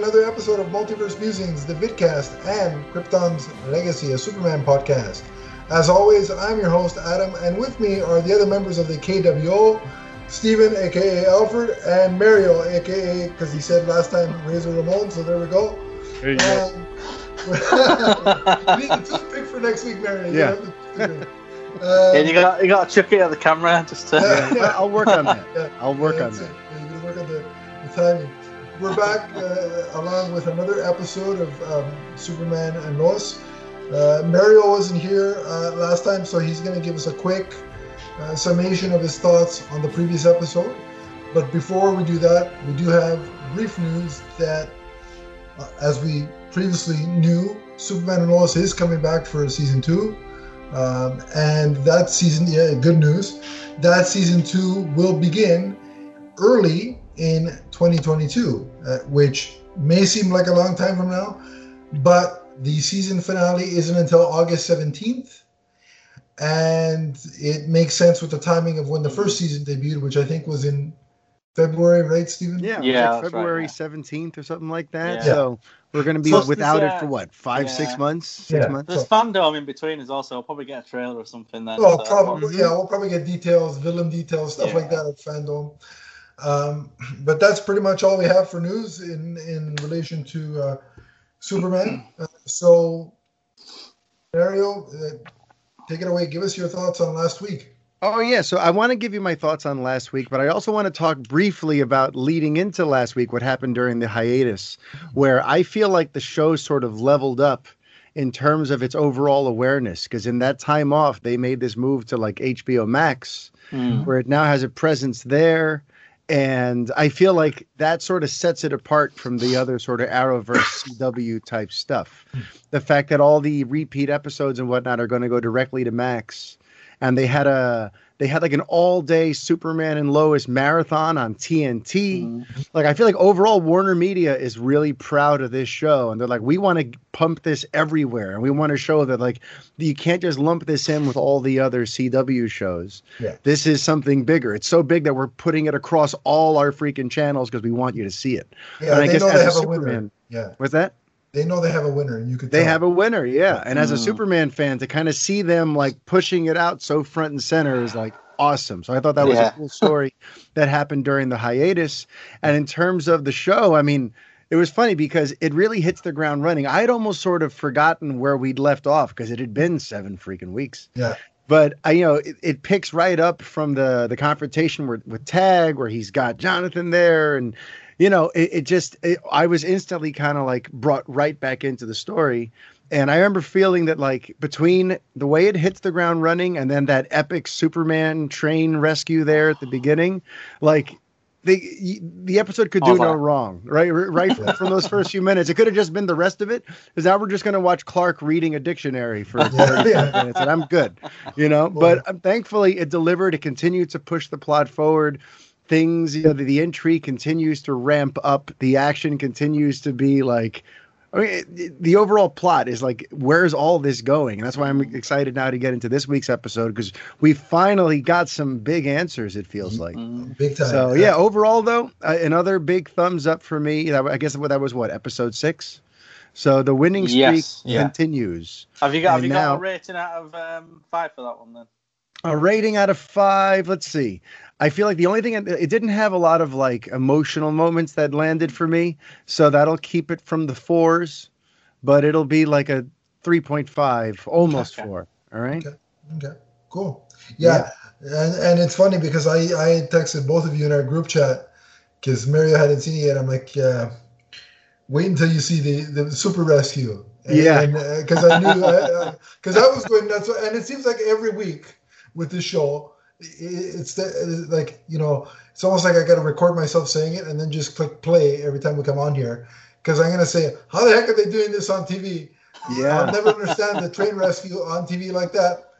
welcome to another episode of Multiverse Musings, the vidcast, and Krypton's Legacy, a Superman podcast. As always, I'm your host, Adam, and with me are the other members of the KWO, Stephen, aka Alfred, and Mario, aka, because he said last time, Razor Ramon, so there we go. There you go. And- you need a toothpick for next week, Mario. You Yeah. have the. Um, Yeah, you got you got to chuck it at the camera just to. Yeah. I'll work on that. Yeah. I'll work Yeah, on that. Yeah, you're gonna work on the, the timing. We're back uh, along with another episode of um, Superman and Lois. Uh, Mario wasn't here uh, last time, so he's gonna give us a quick uh, summation of his thoughts on the previous episode. But before we do that, we do have brief news that, uh, as we previously knew, Superman and Lois is coming back for season two. Um, and that season, yeah, good news. That season two will begin early in 2022, uh, which may seem like a long time from now, but the season finale isn't until August 17th. And it makes sense with the timing of when the first season debuted, which I think was in February, right, Stephen? Yeah, Yeah, like that's right, February yeah. seventeenth or something like that. Yeah. So we're gonna be So- without it Yeah. for what five, six months, six Yeah. months. There's FanDome in between as well, so I'll probably get a trailer or something then. Oh, so- probably. Yeah, we'll probably get details, villain details, stuff like that at FanDome. Um, but that's pretty much all we have for news in in relation to uh, Superman. Uh, so, Mario, uh, take it away. Give us your thoughts on last week. Oh yeah, so I want to give you my thoughts on last week, but I also want to talk briefly about leading into last week, what happened during the hiatus, where I feel like the show sort of leveled up in terms of its overall awareness. Because in that time off, they made this move to like HBO Max, Hmm. where it now has a presence there. And I feel like that sort of sets it apart from the other sort of Arrowverse CW type stuff. The fact that all the repeat episodes and whatnot are going to go directly to Max, and they had a they had like an all day Superman and Lois marathon on TNT. Hmm. Like I feel like overall Warner Media is really proud of this show, and they're like, we want to pump this everywhere, and we want to show that like you can't just lump this in with all the other CW shows. Yeah. This is something bigger. It's so big that we're putting it across all our freaking channels because we want you to see it. Yeah, And I guess know as they a a winner. Superman- Yeah, What's that? They know they have a winner, and you could. They tell. have a winner, yeah. And as a Mm. Superman fan, to kind of see them like pushing it out so front and center is like awesome. So I thought that was Yeah. a cool story that happened during the hiatus. And in terms of the show, I mean, it was funny because it really hits the ground running. I had almost sort of forgotten where we'd left off because it had been seven freaking weeks. Yeah. But I, you know, it, it picks right up from the the confrontation with, with Tag, where he's got Jonathan there, and you know, it, it just it, I was instantly kind of like brought right back into the story. And I remember feeling that like between the way it hits the ground running and then that epic Superman train rescue there at the beginning, like the the episode could do no wrong, right? Right from, those first few minutes, it could have just been the rest of it. Because now we're just going to watch Clark reading a dictionary for Yeah, 35 yeah. minutes, and I'm good, you know. But um, thankfully, it delivered. It continued to push the plot forward. Things, you know, the, the intrigue continues to ramp up. The action continues to be like. I mean, the overall plot is like, where's all this going? And that's why I'm excited now to get into this week's episode because we finally got some big answers. It feels like. Hmm. big time. So yeah, overall though, uh, another big thumbs up for me. I guess that was what episode six. So the winning streak Yes, yeah. continues. Have you got Have And you got now- a rating out of um, five for that one then? A rating out of five. Let's see. I feel like the only thing it didn't have a lot of like emotional moments that landed for me, so that'll keep it from the fours, but it'll be like a three point five, almost Okay. four. All right. Okay. Okay, cool. Yeah, And, and it's funny because I, I texted both of you in our group chat because Mario hadn't seen it yet. I'm like, yeah, wait until you see the, the super rescue. And, Yeah. Because uh, I knew, uh, uh, because I, was going nuts. And it seems like every week with this show, i- it's the, like, you know, it's almost like I got to record myself saying it and then just click play every time we come on here. Because I'm going to say, how the heck are they doing this on TV? Yeah. I'll never understand the train rescue on TV like that.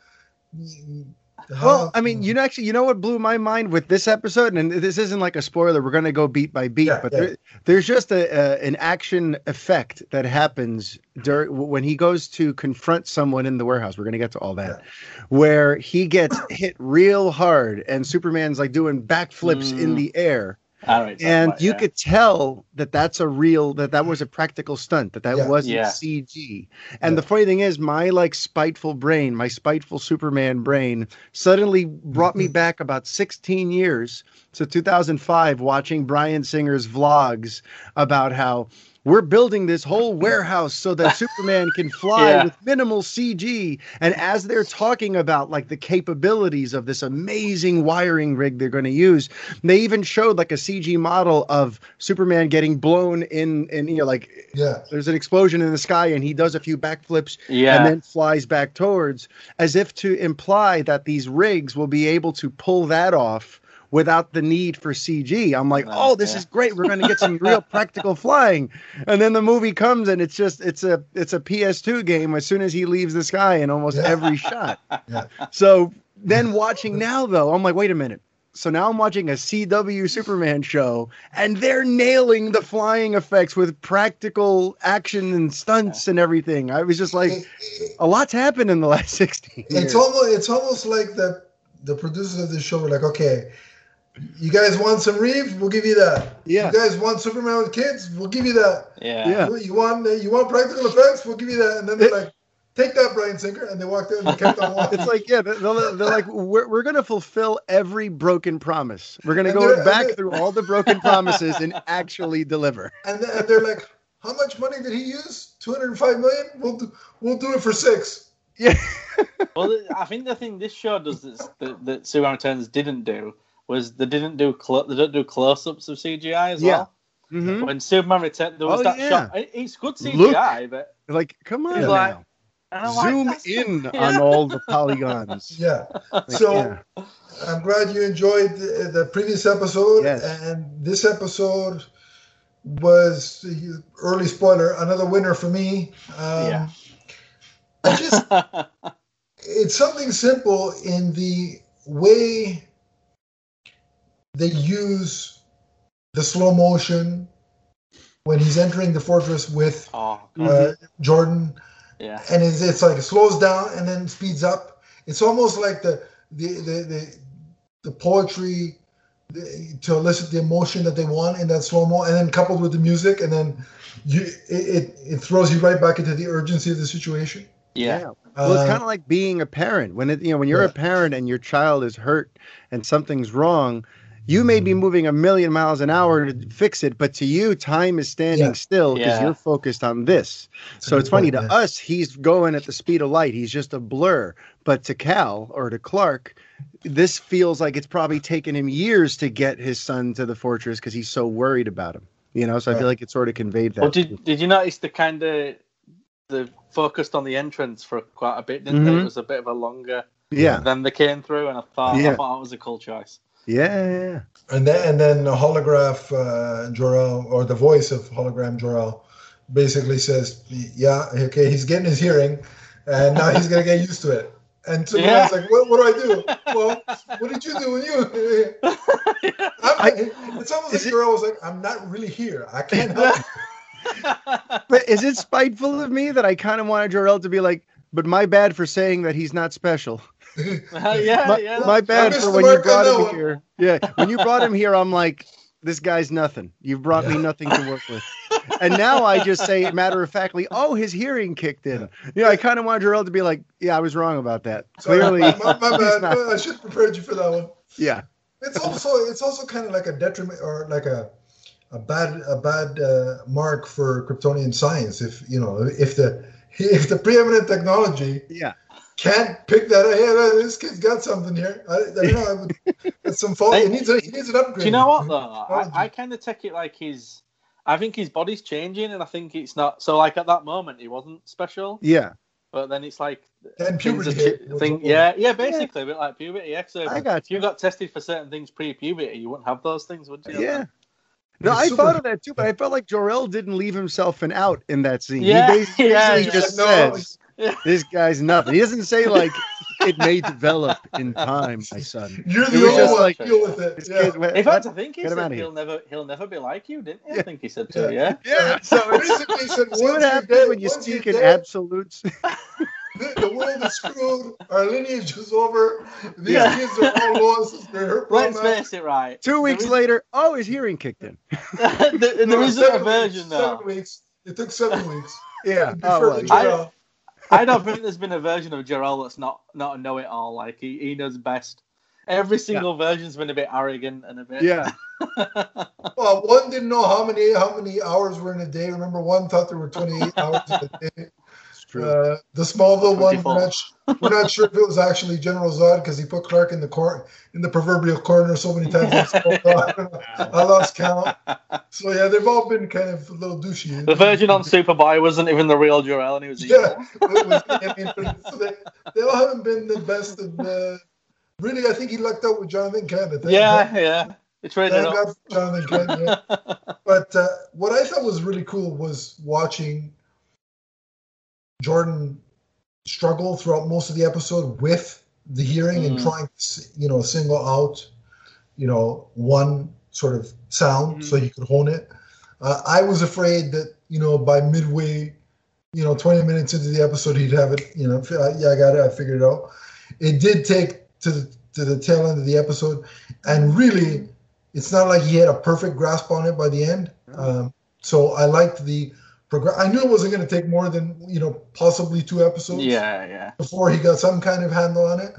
Well, I mean, you know, actually, you know what blew my mind with this episode, and this isn't like a spoiler. We're going to go beat by beat, Yeah, but yeah. There, there's just a, a an action effect that happens during when he goes to confront someone in the warehouse. We're going to get to all that, where he gets hit real hard, and Superman's like doing backflips in Mm. the air. All right, and right, you yeah. could tell that that's a real that that was a practical stunt that that Yeah. wasn't Yeah. cg and Yeah. the funny thing is my like spiteful brain my spiteful superman brain suddenly brought me mm-hmm. back about 16 years to 2005 watching Bryan Singer's vlogs about how we're building this whole warehouse so that Superman can fly Yeah. with minimal CG. And as they're talking about like the capabilities of this amazing wiring rig they're going to use, they even showed like a CG model of Superman getting blown in, and you know, like Yeah. there's an explosion in the sky and he does a few backflips yeah, and then flies back towards, as if to imply that these rigs will be able to pull that off without the need for CG. I'm like, oh, this yeah. is great. We're going to get some real practical flying. And then the movie comes and it's just it's a it's a PS2 game as soon as he leaves the sky in almost every shot. Yeah. So then watching now though, I'm like, wait a minute. So now I'm watching a CW Superman show, and they're nailing the flying effects with practical action and stunts and everything. I was just like, It- it- a lot's happened in the last 16 years. it's almost it's almost like the the producers of the show were like, okay, you guys want some Reeve? We'll give you that. Yeah. You guys want Superman with kids? We'll give you that. yeah, Yeah. You, you want you want practical effects? We'll give you that. And then they're like, take that, Bryan Singer, and they walked in and kept on walking. It's like, yeah, they're, they're they're like, we're, we're going to fulfill every broken promise. We're going to And go back they're- through all the broken promises and actually deliver. and, then, and they're like, how much money did he use? Two hundred and five million. We'll do we'll do it for six. Yeah. Well, I think the thing this show does that, that Superman Returns didn't do was they didn't do clo- they don't do close-ups of CGI as Yeah. well. hmm When Superman Returns, there was Oh, that yeah. shot. it- It's good CGI, Look. but Like, come on now. like- and I'm like, Zoom in Yeah. on all the polygons. Yeah. Like, So yeah. I'm glad you enjoyed the, the previous episode, Yes. and this episode was early spoiler, another winner for me. Um, Yeah. I just it's something simple in the way they use the slow motion when he's entering the fortress with oh, uh, Jordan, yeah, and it's, it's like it slows down and then speeds up. It's almost like the the the the, the poetry the, to elicit the emotion that they want in that slow mo, and then coupled with the music, and then you it, it, it throws you right back into the urgency of the situation. yeah, Well, it's Uh, kind of like being a parent. When it, you know, when you're Yeah. a parent and your child is hurt and something's wrong, you may be moving a million miles an hour to fix it, but to you, time is standing Yeah. still because Yeah. you're focused on this. a So it's funny to yeah. us, he's going at the speed of light. He's just a blur. But to Kal or to Clark, this feels like it's probably taken him years to get his son to the fortress because he's so worried about him. You know, so I feel like it sort of conveyed that. Well, did did you notice the kind of the focused on the entrance for quite a bit, didn't they? Mhm. It was a bit of a longer yeah, than they came through, and I thought Yeah. I thought it was a cool choice. Yeah, yeah, yeah. And then and then the holograph uh, Jor-El or the voice of hologram Jor-El basically says, "Yeah, okay, he's getting his hearing, and now he's gonna get used to it." And Superman's Yeah. like, what, "What do I do?" Well, what did you do when you? I'm, it's almost Is like it- Jor-El was like, "I'm not really here. I can't help." But is it spiteful of me that I kind of wanted Jor-El to be like, but my bad for saying that he's not special. yeah, my, yeah. my bad for when you brought him one. here. Yeah, when you brought him here, I'm like, this guy's nothing. You've brought me nothing to work with. And now I just say matter of factly, oh, his hearing kicked in. Yeah, I kind of wanted Jor-El to be like, yeah, I was wrong about that. Sorry, Clearly, my, my bad. not- I should have prepared you for that one. yeah, It's also it's also kind of like a detriment or like a a bad a bad uh, mark for Kryptonian science if you know if the if the preeminent technology yeah. Can't pick that up. Hey, this kid's got something here. I, I don't know. I would, it's some fault. He needs a he needs an upgrade. Do you know what though? I, I kind of take it like he's. I think his body's changing, and I think it's not. So, like at that moment, he wasn't special, Yeah, but then it's like Then things puberty are thing, yeah, yeah, basically a bit like puberty. Yeah, so I got if you got tested for certain things pre-puberty, you wouldn't have those things, would you? yeah. No, It's I super- thought of that too, but I felt like Jor-El didn't leave himself an out in that scene. Yeah, he basically yeah, yeah. just No, says, Yeah. "This guy's nothing." He doesn't say like, "It may develop in time, my son." You're the was only one like- deal with it. This Yeah. kid- In fact, I what? think he said he'll never he'll never be like you, didn't he? Yeah. I think he said so. Yeah. Yeah, so it's Basically, said, what once you're happens dead- when you speak in dead- absolutes? the, the world is screwed. Our lineage is over. These Yeah. kids are all lost. They're hurt Let's from face it, right. Two weeks There later, oh, his hearing kicked in. is- there, No, there isn't a version weeks, though. Seven weeks. It took seven weeks. Yeah. It'd be Oh, further well, Jor-El. I don't think there's been a version of Jor-El that's not not a know-it-all. Like he, he knows best. Every single version's been a bit arrogant and a bit. yeah. Well, one didn't know how many how many hours were in a day. Remember, one thought there were 28 hours in a day. Uh, the Smallville one, we're not, we're not sure if it was actually General Zod because he put Clark in the cor- in the proverbial corner so many times. I don't know. I lost count. So yeah, they've all been kind of a little douchey. The Virgin on Superboy wasn't even the real Jor-El, and he was Yeah, evil. was- I mean, so they, they all haven't been the best of. Uh, really, I think he lucked out with Jonathan Kent. Yeah, yeah. It's Thank traded up. God for Jonathan Kent. Yeah. But uh, what I thought was really cool was watching Jordan struggle throughout most of the episode with the hearing and Mm. trying to, you know, single out, you know, one sort of sound so he could hone it. Uh, I was afraid that, you know, by midway, you know, 20 minutes into the episode, he'd have it, you know, uh, yeah, I got it, I figured it out. It did take to the, to the tail end of the episode, and really, it's not like he had a perfect grasp on it by the end. Um, so I liked the progress. I knew it wasn't going to take more than you know possibly two episodes Yeah, yeah. before he got some kind of handle on it.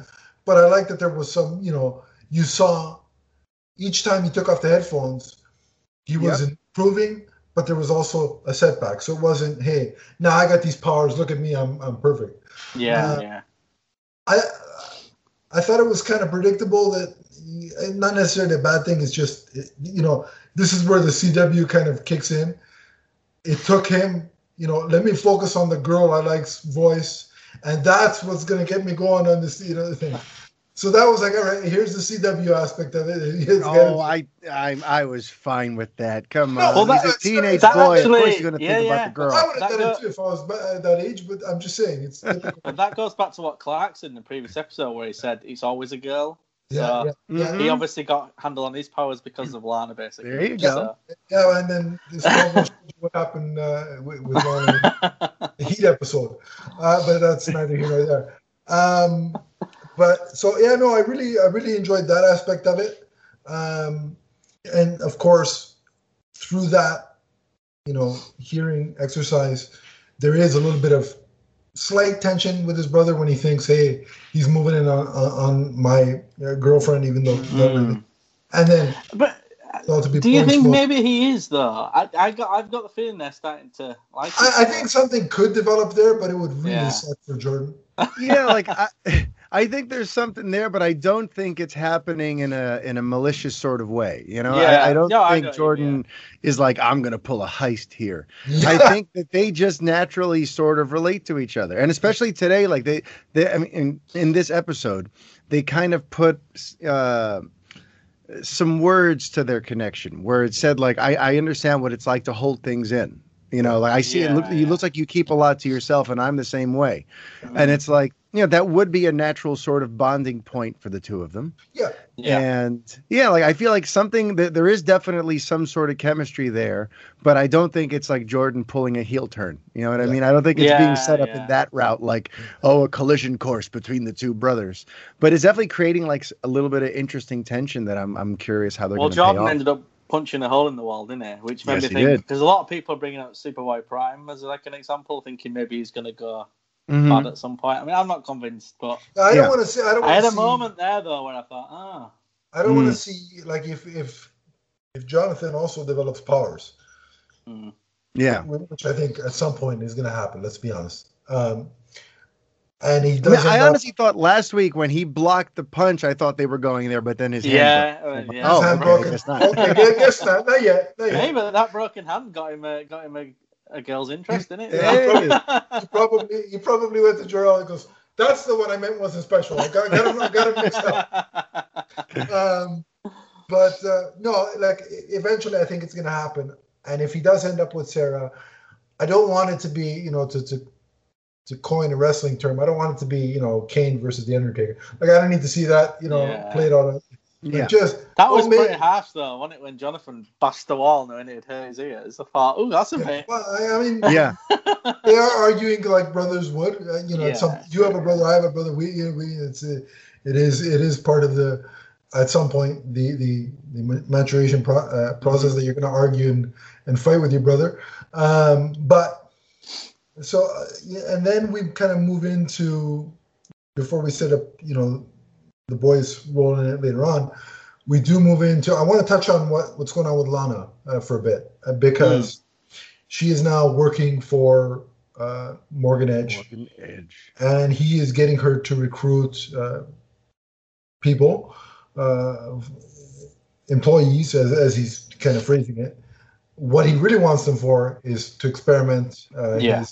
But I liked that there was some, you know, you saw each time he took off the headphones, he was improving, but there was also a setback. So it wasn't, hey, now I got these powers. Look at me, I'm I'm perfect. Yeah, Uh, yeah. I I thought it was kind of predictable that not necessarily a bad thing. It's just you know this is where the CW kind of kicks in. It took him, you know, let me focus on the girl I like's voice, and that's what's gonna get me going on this you know thing. So that was like, all right, here's the CW aspect of it. It's Oh, I, I, I was fine with that. Come No, on, well, he's that- a teenage that boy. of course, you're gonna yeah, think yeah. about the girl. I would have That done go- it too if I was at uh, that age, but I'm just saying it's. But that goes back to what Clark said in the previous episode, where he said it's always a girl. Yeah, So- yeah, yeah. He obviously got handle on his powers because of Lana, basically. There you Yeah. go. Yeah, and then this one what happened uh, with, with Lana in the Heat episode, uh, but that's neither here nor there. Um, but so yeah, no, I really, I really enjoyed that aspect of it, um, and of course, through that, you know, hearing exercise, there is a little bit of slight tension with his brother when he thinks, "Hey, he's moving in on, on, on my uh, girlfriend," even though, Mm. and then But all to be do you think smoke. maybe he is though? I, I got I've got the feeling they're starting to like. I, I think something could develop there, but it would really Yeah. suck for Jordan. yeah, like I, I think there's something there, but I don't think it's happening in a in a malicious sort of way. You know, Yeah. I, I don't No, I think know what you Jordan is like I'm going to pull a heist here. I think that they just naturally sort of relate to each other, and especially today, like they, they I mean, in, in this episode, they kind of put uh, some words to their connection, where it said like I, I understand what it's like to hold things in. You know, like I see it. Yeah, Look, yeah. it looks like you keep a lot to yourself, and I'm the same way. And it's like you know that would be a natural sort of bonding point for the two of them. yeah, Yeah. And yeah, like I feel like something that there is definitely some sort of chemistry there, but I don't think it's like Jordan pulling a heel turn. You know what I mean? I don't think it's Yeah, being set up yeah. in that route, like oh, a collision course between the two brothers. But it's definitely creating like a little bit of interesting tension that I'm I'm curious how they're Well, going to Jordan pay off. Well, Jordan ended up punching a hole in the wall, didn't he? Which made Yes, me think did. because a lot of people are bringing up Super Superboy Prime as like an example, thinking maybe he's going to go Mhm. bad at some point. I mean, I'm not convinced, but I don't Yeah. want to see. I don't. I Want had to a moment there though where I thought, ah, I don't want Mm. to see like if if if Jonathan also develops powers, hmm. Yeah. which I think at some point is going to happen. Let's be honest. Um, and he I, mean. I end up- honestly thought last week when he blocked the punch, I thought they were going there, but then his yeah, broke. uh, yeah. Oh, hand okay, broken. I guess not. Okay, I guess not. Not yet. Not yet. Hey, but that broken hand got him a, got him a, a girl's interest, didn't it? Hey. You probably you probably went to Jor-El and goes, "That's the one I meant wasn't special. I got, got him. I got him mixed up." um, but uh, no, like eventually, I think it's going to happen. And if he does end up with Sarah, I don't want it to be, you know, to to to coin a wrestling term. I don't want it to be, you know, Kane versus the Undertaker. Like I don't need to see that, you know, Yeah. played out. Yeah. Just That was man. pretty harsh though, wasn't it? When Jonathan bashed the wall knowing it hurt his ears. I thought, oh, that's a bit. Well, I, I mean, Yeah. they are arguing like brothers would. Uh, you know, Yeah. some you have a brother, I have a brother. We, you know, we it's uh, it is it is part of the at some point the the, the maturation pro, uh, process that you're going to argue and, and fight with your brother. Um, but so uh, and then we kind of move into before we set up, you know, the boys rolling it later on. We do move into. I want to touch on what what's going on with Lana uh, for a bit uh, because she is now working for uh, Morgan Edge, Morgan Edge. and he is getting her to recruit uh, people, uh, employees, as, as he's kind of phrasing it. What he really wants them for is to experiment. Uh, Yeah.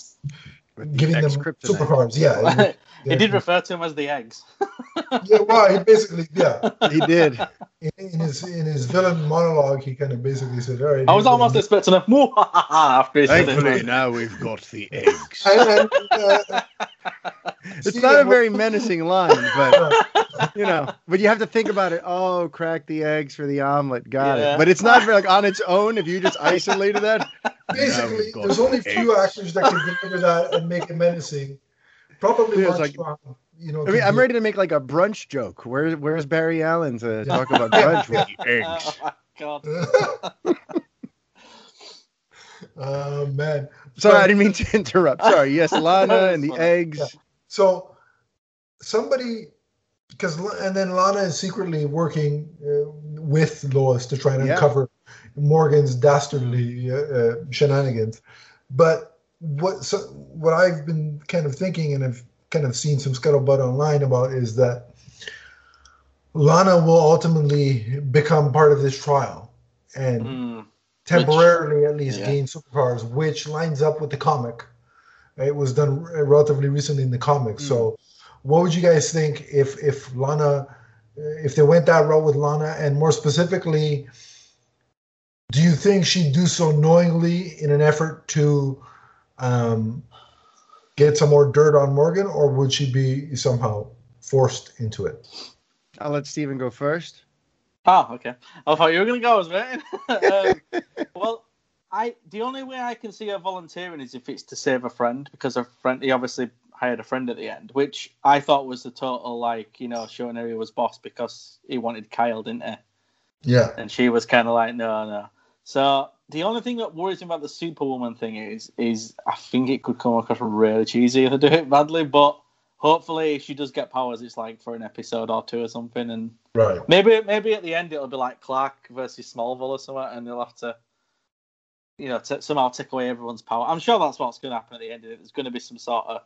giving them superpowers. Yeah, he did refer to him as the eggs. yeah. Well, he basically, yeah. He did. In, in his in his villain monologue, he kind of basically said, "All right." I was almost I'm expecting a after he said Thankfully, it. now we've got the eggs. And, uh, It's Steven, not a very menacing line, but you know, but you have to think about it. Oh, crack the eggs for the omelet. Got Yeah. it. But it's not like on its own. If you just isolated that, basically, there's only few eggs. actors that can deliver that and make it menacing. Probably Yeah, like- Strong, you know. I mean, I'm ready to make like a brunch joke. Where, where's Barry Allen to Yeah. talk about brunch with the eggs? Oh my oh man. Sorry, But- I didn't mean to interrupt. Sorry. Yes, Lana and the Funny. eggs. Yeah. So somebody, because and then Lana is secretly working uh, with Lois to try and Yeah. uncover Morgan's dastardly uh, uh, shenanigans. But what so what I've been kind of thinking and have kind of seen some scuttlebutt online about is that Lana will ultimately become part of this trial and Mm. temporarily at least yeah. gain superpowers, which lines up with the comic. It was done relatively recently in the comic. Mm. So, what would you guys think if if Lana, if they went that route with Lana, and more specifically, do you think she'd do so knowingly in an effort to um, get some more dirt on Morgan, or would she be somehow forced into it? I'll let Steven go first. Oh, okay. I thought you were going to go. I was waiting. um, well, I the only way I can see her volunteering is if it's to save a friend because her friend he obviously hired a friend at the end, which I thought was the total like you know showing her he was boss because he wanted Kyle, didn't he? Yeah, And she was kind of like, no, no. So the only thing that worries me about the Superwoman thing is, is I think it could come across really cheesy if they do it badly. But hopefully, if she does get powers, it's like for an episode or two or something, and right. maybe maybe at the end it'll be like Clark versus Smallville or something, and they'll have to, you know, t- somehow take away everyone's power. I'm sure that's what's going to happen at the end of it. There's going to be some sort of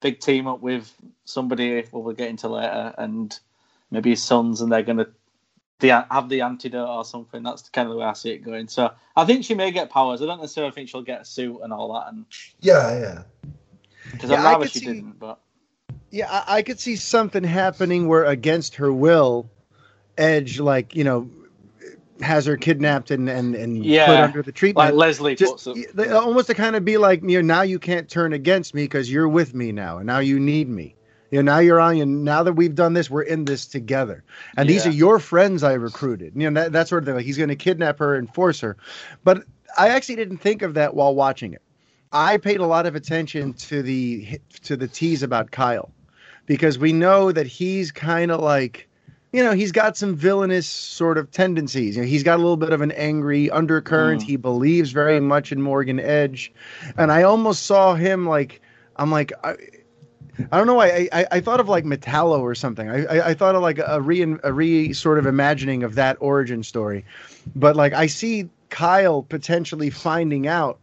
big team up with somebody well, we'll get into later, and maybe his sons, and they're going to the, have the antidote or something. That's kind of the way I see it going. So I think she may get powers. I don't necessarily think she'll get a suit and all that, and Yeah, yeah. because Yeah, I'd I rather could she see- didn't. But Yeah, I, I could see something happening where against her will, Edge, like, you know, has her kidnapped and, and, and Yeah, put under the treatment. like Leslie just puts y- almost to kind of be like you know now you can't turn against me because you're with me now and now you need me you know now you're on you now that we've done this we're in this together. And these are your friends i recruited. You know that, that sort of thing. Like he's going to kidnap her and force her. But i actually didn't think of that while watching it. I paid a lot of attention to the to the tease about kyle. Because we know that he's kind of like you know, he's got some villainous sort of tendencies. You know, he's got a little bit of an angry undercurrent. Mm. He believes very much in Morgan Edge, and I almost saw him like I'm like I, I don't know. I, I I thought of like Metallo or something. I I, I thought of like a re a re sort of imagining of that origin story, but like I see Kyle potentially finding out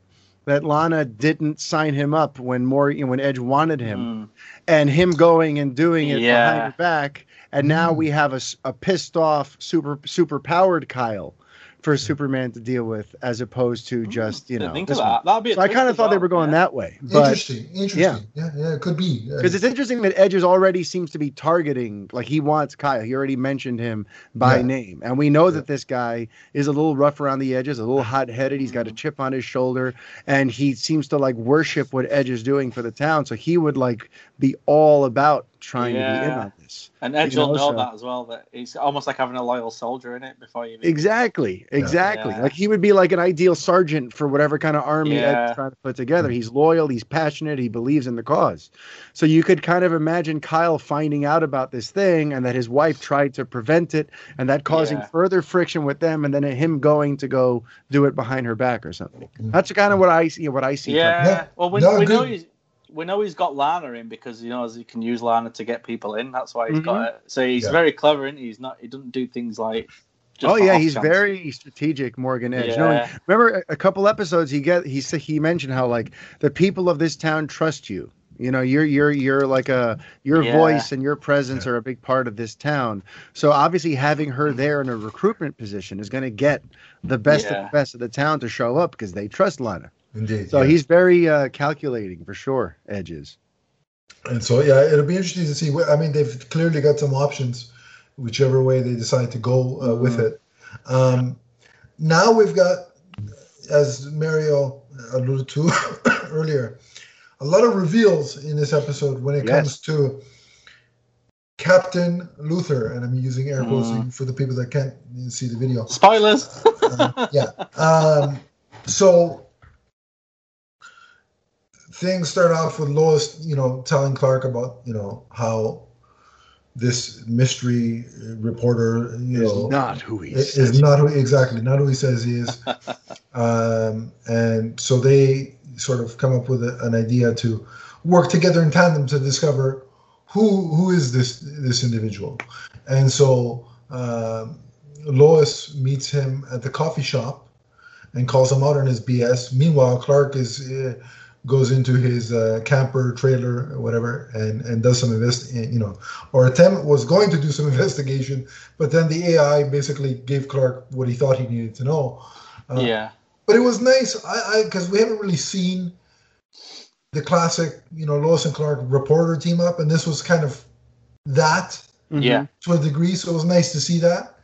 that Lana didn't sign him up when more you know, when Edge wanted him Mm. and him going and doing it Yeah. behind her back and now Mm. we have a, a pissed off super super powered kyle for Superman to deal with, as opposed to mm-hmm. just you know. think this of that. That'd be. So I kind of as thought they were going yeah. that way, but interesting, interesting. Yeah, yeah, it could be. Because it's interesting that Edge is already seems to be targeting, like he wants Kyle. He already mentioned him by Yeah. name, and we know that this guy is a little rough around the edges, a little hot headed. He's got a mm-hmm. chip on his shoulder, and he seems to like worship what Edge is doing for the town. So he would like be all about trying to be in Yeah. on this. And Edge You will know, know so- that as well. That it's almost like having a loyal soldier in it before you. Even... Exactly, exactly. Yeah. Like he would be like an ideal sergeant for whatever kind of army Yeah. Ed's trying to put together. He's loyal, he's passionate, he believes in the cause. So you could kind of imagine Kyle finding out about this thing and that his wife tried to prevent it and that causing Yeah. further friction with them and then him going to go do it behind her back or something. Mm. That's kind of what I see what I see. Yeah. Yeah. Well, we, No, we know good. he's we know he's got Lana in because he knows he can use Lana to get people in. That's why he's Mhm. got it. So he's Yeah. very clever, and he's not. He doesn't do things like. just oh yeah, he's chance. very strategic, Morgan Edge. You know, remember a, a couple episodes he get he said he mentioned how like the people of this town trust you. You know, you're you're you're like a your Yeah. voice and your presence are a big part of this town. So obviously having her there in a recruitment position is going to get the best of the best of the town to show up because they trust Lana. Indeed. So yeah. he's very uh, calculating for sure. Edges. And so, yeah, it'll be interesting to see. I mean, they've clearly got some options, whichever way they decide to go uh, with Mhm. it. Um, now we've got, as Mario alluded to earlier, a lot of reveals in this episode when it Yes. comes to Captain Luther, and I'm using air quotes for the people that can't see the video. Spoilers. Uh, yeah. Um, so things start off with Lois, you know, telling Clark about, you know, how this mystery reporter, you Is know, not who he is, is. not who exactly not who he says he is. um, and so they sort of come up with a, an idea to work together in tandem to discover who who is this this individual. And so um, Lois meets him at the coffee shop and calls him out on his BS. Meanwhile, Clark is uh, goes into his uh, camper trailer or whatever and and does some invest you know or attempt was going to do some investigation, but then the AI basically gave Clark what he thought he needed to know. Uh, yeah. But it was nice, I I because we haven't really seen the classic, you know, Lois and Clark reporter team up, and this was kind of that Mhm. Yeah. to a degree. So it was nice to see that.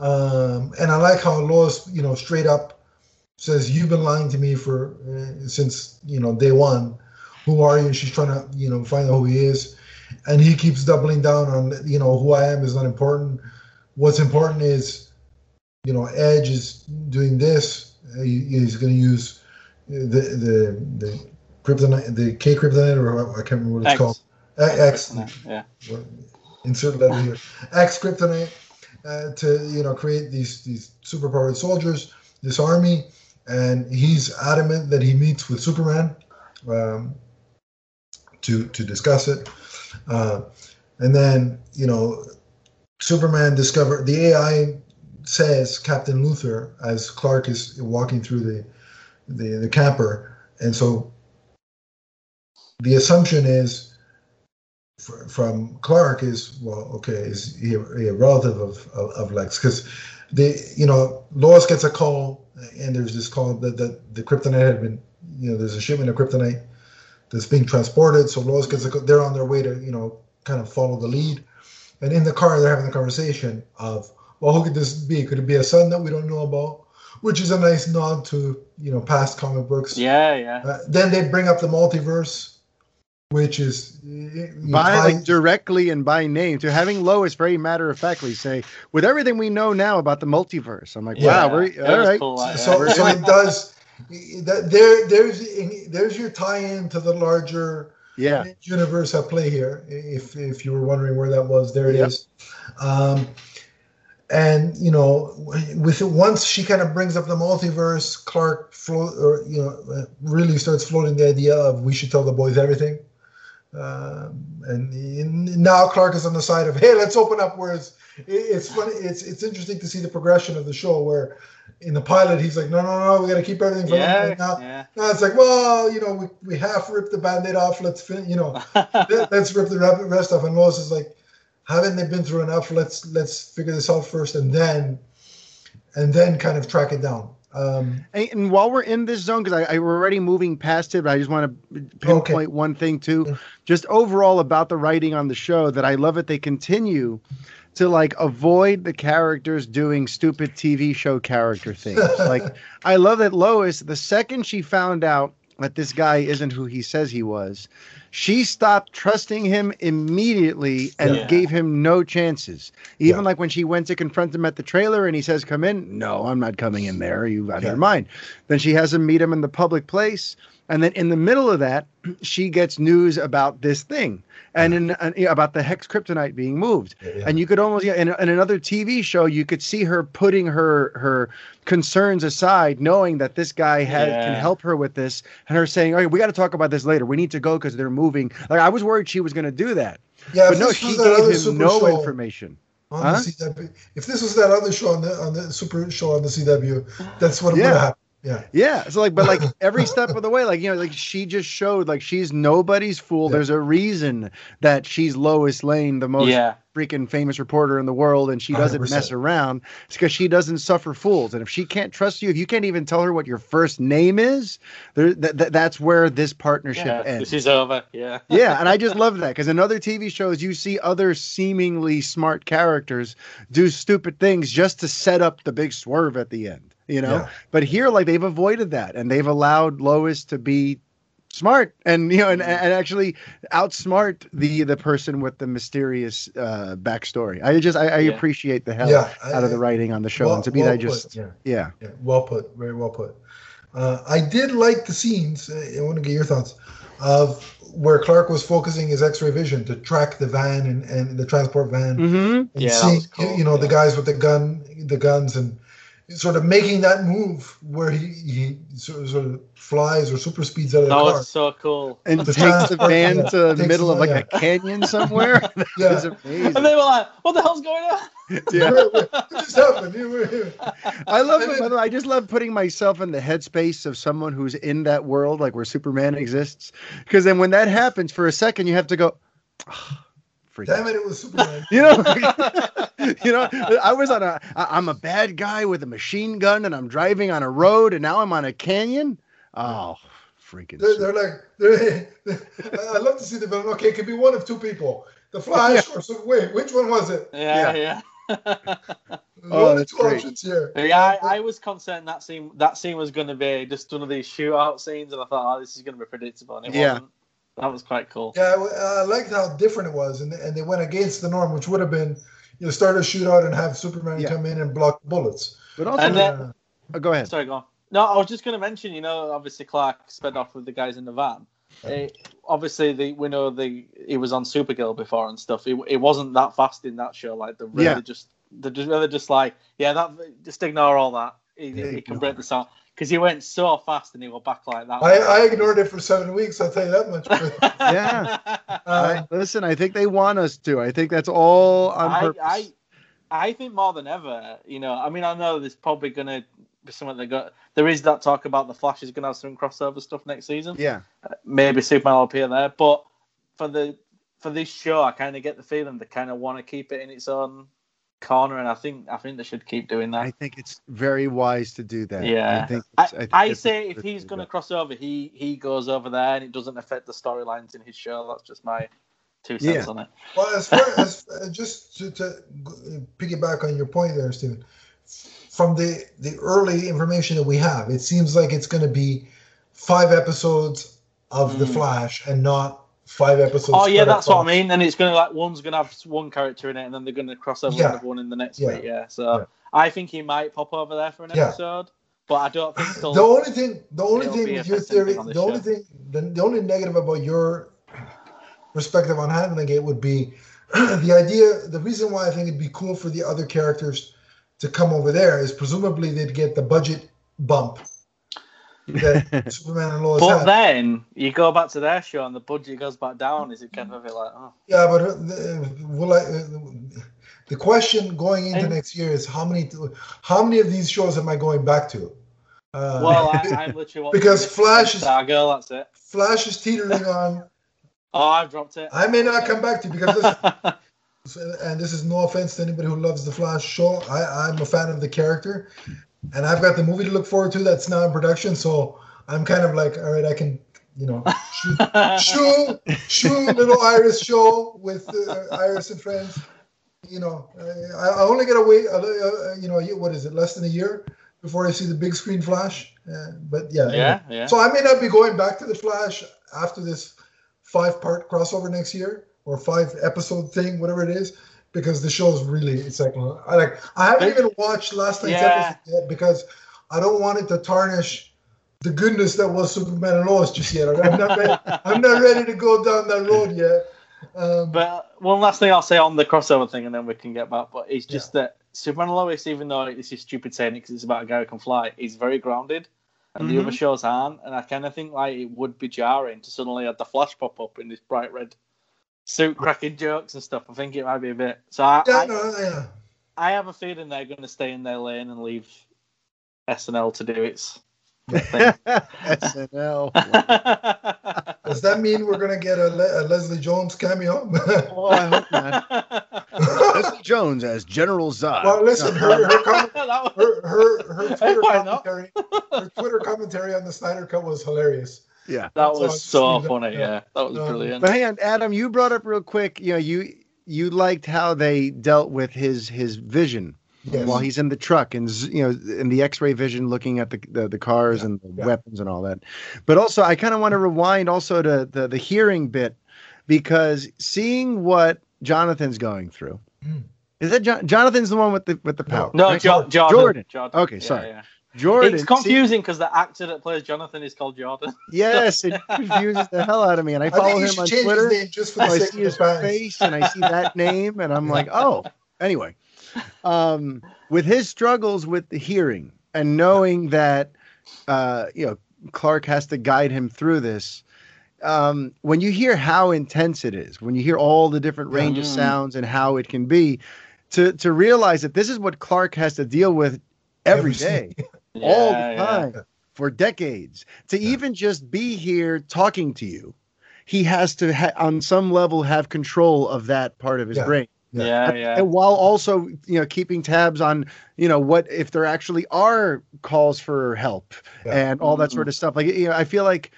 Um, and I like how Lois, you know, straight up says, "You've been lying to me for uh, since you know day one. Who are you?" She's trying to, you know, find out who he is, and he keeps doubling down on, you know, who I am is not important. What's important is, you know, Edge is doing this. He, he's going to use the the the kryptonite, the K kryptonite, or I can't remember what it's X. called. X, Yeah. insert letter here. X kryptonite uh, to you know create these these superpowered soldiers, this army, and he's adamant that he meets with Superman um, to to discuss it. Uh, and then you know, Superman discover the AI says Captain Luther as Clark is walking through the the, the camper, and so the assumption is fr- from Clark is well, okay, is he a, a relative of of, of Lex? Because the you know Lois gets a call, and there's this call that that the kryptonite had been you know there's a shipment of kryptonite that's being transported. So Lois gets a they're on their way to you know kind of follow the lead, and in the car they're having the conversation of well, who could this be? Could it be a son that we don't know about? Which is a nice nod to you know past comic books. Yeah. Yeah. Uh, then they bring up the multiverse, which is by like ties- directly and by name to having Lois very matter of factly say, with everything we know now about the multiverse, I'm like, Yeah. wow, we're That all was right. cool, like, so, so it does. That there, there's there's your tie-in to the larger Yeah, universe at play here. If if you were wondering where that was, there it Yep. is. Um, and you know, with once she kind of brings up the multiverse, Clark float or you know uh, really starts floating the idea of we should tell the boys everything. Um, and now Clark is on the side of hey, let's open up. Whereas it- it's funny, it's it's interesting to see the progression of the show where in the pilot he's like, no, no, no, we got to keep everything from Yeah. now. Yeah. Now it's like, well, you know, we, we half ripped the band-aid off. Let's fin- you know, let- let's rip the rest off. And Lois is like, haven't they been through enough? Let's let's figure this out first, and then and then kind of track it down. Um, and, and while we're in this zone, because I, I, we're already moving past it, but I just want to pinpoint okay. one thing too. Just overall about the writing on the show that I love it. They continue to like avoid the characters doing stupid TV show character things. like I love that Lois, the second she found out that this guy isn't who he says he was, she stopped trusting him immediately and yeah. gave him no chances. Even yeah. like when she went to confront him at the trailer and he says, Come in. No, I'm not coming in there. You out of your mind. Then she has him meet him in the public place. And then in the middle of that, she gets news about this thing and in, in uh, about the X kryptonite being moved. Yeah, yeah. And you could almost yeah, in, in another TV show, you could see her putting her her concerns aside, knowing that this guy has, yeah. can help her with this, and her saying, "Okay, we got to talk about this later. We need to go because they're moving." Like I was worried she was going to do that. Yeah, but no, she gave him no information. Huh? If this was that other show on the on the super show on the CW, that's what yeah. would happen. Yeah. Yeah. So like, but like every step of the way, like, you know, like she just showed like she's nobody's fool. Yeah. There's a reason that she's Lois Lane, the most yeah. freaking famous reporter in the world, and she doesn't 100%. mess around. It's because she doesn't suffer fools. And if she can't trust you, if you can't even tell her what your first name is, there, th- th- that's where this partnership yeah, ends. This is over. Yeah. yeah. And I just love that because in other TV shows, you see other seemingly smart characters do stupid things just to set up the big swerve at the end you know. Yeah. But here, like they've avoided that, and they've allowed Lois to be smart and you know and, and actually outsmart the the person with the mysterious uh backstory i just i, I yeah. appreciate the hell yeah, out of the writing on the show well, and to me well i just yeah. yeah. yeah well put very well put uh i did like the scenes i want to get your thoughts of where clark was focusing his x-ray vision to track the van and, and the transport van mm-hmm. and yeah, seeing cool. you know the guys with the gun the guns and sort of making that move where he, he sort, of, sort of flies or super speeds out of the that car. That was so cool. And the takes the van yeah, to the middle of like yeah. a canyon somewhere. yeah. amazing. And they were like, what the hell's going on? Yeah. what just happened? I love it. By I just love putting myself in the headspace of someone who's in that world, like where Superman exists. Because then when that happens, for a second, you have to go, oh, Damn it, it was Superman. you know, you know, I was on a. I'm a bad guy with a machine gun, and I'm driving on a road, and now I'm on a canyon. Oh, freaking! They're, they're like, they're, I love to see the villain. Okay, it could be one of two people: the Flash yeah. or so, wait, which one was it? Yeah, yeah. yeah. oh, that's two great. options here. Yeah, I, I, was concerned that scene that scene was going to be just one of these shootout scenes, and I thought, oh, this is going to be predictable, and it yeah. wasn't. That was quite cool. Yeah, I, I liked how different it was, and and they went against the norm, which would have been, you know, start a shootout and have Superman yeah. come in and block bullets. But also, and then, uh, oh, go ahead. Sorry, go on. No, I was just going to mention, you know, obviously Clark sped off with the guys in the van. It, obviously, the, we know the he was on Supergirl before and stuff. It, it wasn't that fast in that show. Like the really yeah. just they're just really just like yeah, that just ignore all that. He, yeah, he can break the sound because he went so fast and he went back like that. I, I ignored it for seven weeks. I'll tell you that much. yeah. Uh, I, listen, I think they want us to. I think that's all on I, purpose. I, I think more than ever. You know, I mean, I know there's probably going to be something that got. There is that talk about the Flash is going to have some crossover stuff next season. Yeah. Uh, maybe Superman will appear there, but for the for this show, I kind of get the feeling they kind of want to keep it in its own corner, and I think I think they should keep doing that. I think it's very wise to do that. Yeah, I think. I, I, think I say if he's going to cross over, he he goes over there, and it doesn't affect the storylines in his show. That's just my two cents yeah. on it. Well, as far as just to, to piggyback on your point there, Stephen, from the the early information that we have, it seems like it's going to be five episodes of mm. the Flash and not five episodes. Oh yeah, that's what I mean. And it's gonna like one's gonna have one character in it, and then they're gonna cross over yeah. one in the next yeah. week. Yeah, so yeah. I think he might pop over there for an episode. But I don't think so. the only thing, the only thing with your theory, the only thing, the, the only negative about your perspective on handling it would be the idea. The reason why I think it'd be cool for the other characters to come over there is presumably they'd get the budget bump that Superman and Lois But had. then you go back to their show and the budget goes back down. Is it kind of a bit like, oh? Yeah, but uh, the, will I, uh, the question going into and, next year is how many how many of these shows am I going back to? Uh, well, I, am literally because Flash is Stargirl. That's it. Flash is teetering on. oh, I've dropped it. I may not come back to because listen, and this is no offense to anybody who loves the Flash show. I, I'm a fan of the character, and I've got the movie to look forward to that's now in production. So I'm kind of like, all right, I can, you know, shoot, shoot, little Iris show with uh, Iris and friends. You know, I, I only gotta wait. Uh, uh, you know, what is it? Less than a year before I see the big screen Flash. Uh, but yeah, yeah, yeah. So I may not be going back to the Flash after this five part crossover next year or five episode thing, whatever it is, because the show is really it's like I like I haven't even watched last night's Yeah. episode yet because I don't want it to tarnish the goodness that was Superman and Lois just yet. I'm not ready, I'm not ready to go down that road yet. Um, But one last thing I'll say on the crossover thing, and then we can get back. But it's just that Superman and Lois, even though this is stupid saying it because it's about a guy who can fly, is very grounded, and the Mhm. other shows aren't. And I kind of think like it would be jarring to suddenly have the Flash pop up in this bright red suit, cracking jokes and stuff. I think it might be a bit. So I, yeah, I, no, yeah. I have a feeling they're going to stay in their lane and leave SNL to do its thing. SNL. Does that mean we're gonna get a, Le- a Leslie Jones cameo? oh, I hope not. Leslie Jones as General Zod. well, listen, her her, com- her her her Twitter commentary, her Twitter commentary on the Snyder Cut was hilarious. Yeah. That So was I've so funny. yeah. Yeah, that was Um, brilliant. But hang on, Adam, you brought up real quick. You know, you you liked how they dealt with his his vision Yes. while he's in the truck and you know in the X-ray vision, looking at the the, the cars Yeah, and the yeah. weapons and all that. But also, I kind of want to rewind also to the the hearing bit because seeing what Jonathan's going through. Mm. Is that John, Jonathan's the one with the with the power? no, right? jo- Jordan. Jordan. Jordan. Okay, Yeah, sorry. yeah. Jordan. It's confusing because the actor that plays Jonathan is called Jordan. yes, it confuses the hell out of me, and I I follow him on Twitter. his name just for So the I sake see of his the face and I see that name, and I'm like, oh. Anyway, um, with his struggles with the hearing and knowing that, uh, you know, Clark has to guide him through this. Um, when you hear how intense it is, when you hear all the different range of Mm. sounds and how it can be, to to realize that this is what Clark has to deal with every Every day single- all Yeah, the yeah. time for decades to even just be here talking to you he has to ha- on some level have control of that part of his Yeah. brain Yeah, yeah. and while also you know keeping tabs on you know what if there actually are calls for help Yeah. and all that mm-hmm. sort of stuff like you know i feel like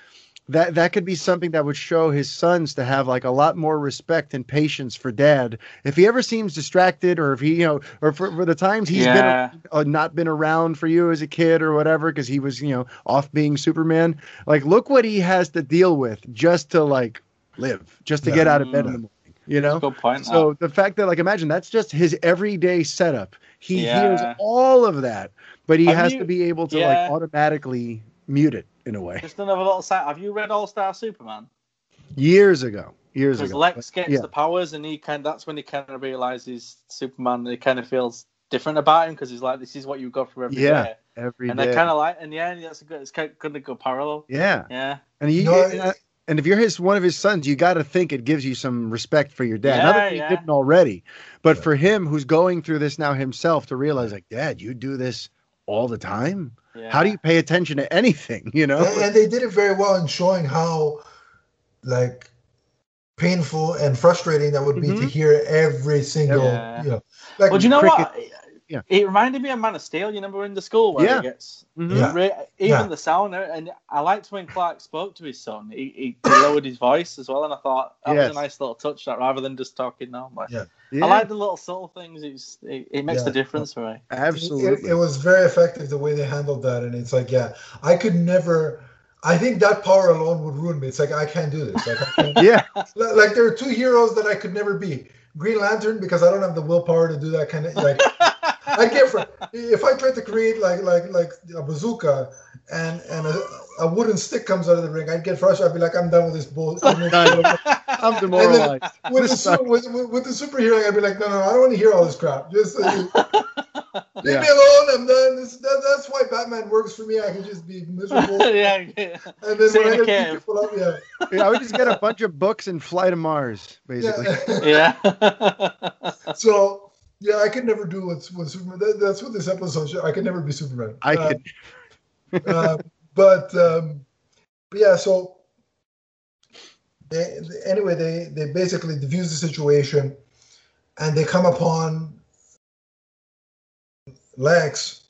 that that could be something that would show his sons to have like a lot more respect and patience for dad if he ever seems distracted or if he you know or for, for the times he's Yeah. been uh, not been around for you as a kid or whatever because he was you know off being superman like look what he has to deal with just to like live just to Yeah. get out of bed in Mm. the morning you know so the fact that like imagine that's just his everyday setup he hears all of that but he Have has you- to be able to Yeah. like automatically mute it in a way Just another little side. Have you read All Star Superman? years ago years Because ago Lex gets yeah. the powers, and he kind. That's when he kind of realizes Superman. And he kind of feels different about him because he's like, "This is what you go through every day." Yeah, every and day. they're kind of like, and yeah, that's a good. It's kind of good, a good parallel. yeah Yeah. and you, No, and, uh, and if you're his one of his sons you got to think it gives you some respect for your dad not Yeah, that he yeah. didn't already but Yeah. for him who's going through this now himself to realize like dad you do this all the time yeah. how do you pay attention to anything you know and, and they did it very well in showing how like painful and frustrating that would be to Mhm. hear every single Yeah. you know like Well, do you know cricket- what? Yeah. It reminded me of Man of Steel. You remember in the school where Yeah. he gets Mhm. Yeah. re- even Yeah. the sound, and I liked when Clark spoke to his son. He, he, he lowered his voice as well, and I thought that Yes. was a nice little touch. That rather than just talking now, but Yeah. Yeah, I like the little subtle things. It's, it, it makes Yeah. the difference for me. absolutely It, it was very effective the way they handled that, and it's like, yeah, I could never. I think that power alone would ruin me. It's like I can't do this. Like, can't, yeah li- like there are two heroes that I could never be. Green Lantern because I don't have the willpower to do that kind of like. I get fr- if I tried to create like like like a bazooka and and a, a wooden stick comes out of the ring, I'd get frustrated. I'd be like, I'm done with this bull. Done. i'm demoralized with, the, with, with, with the superhero, I'd be like, no, no, no, I don't want to hear all this crap. Just uh, leave Yeah. me alone. I'm done. This, that, that's why Batman works for me. I can just be miserable. and yeah, yeah. then Sit when in I a people up, yeah. yeah, I would just get a bunch of books and fly to Mars, basically. yeah. yeah. so yeah, I could never do what's what Superman. That, that's what this episode. Show. I could never be Superman. I Uh, could. uh, but um, but yeah, so they, anyway, they they basically diffuse the situation, and they come upon Lex,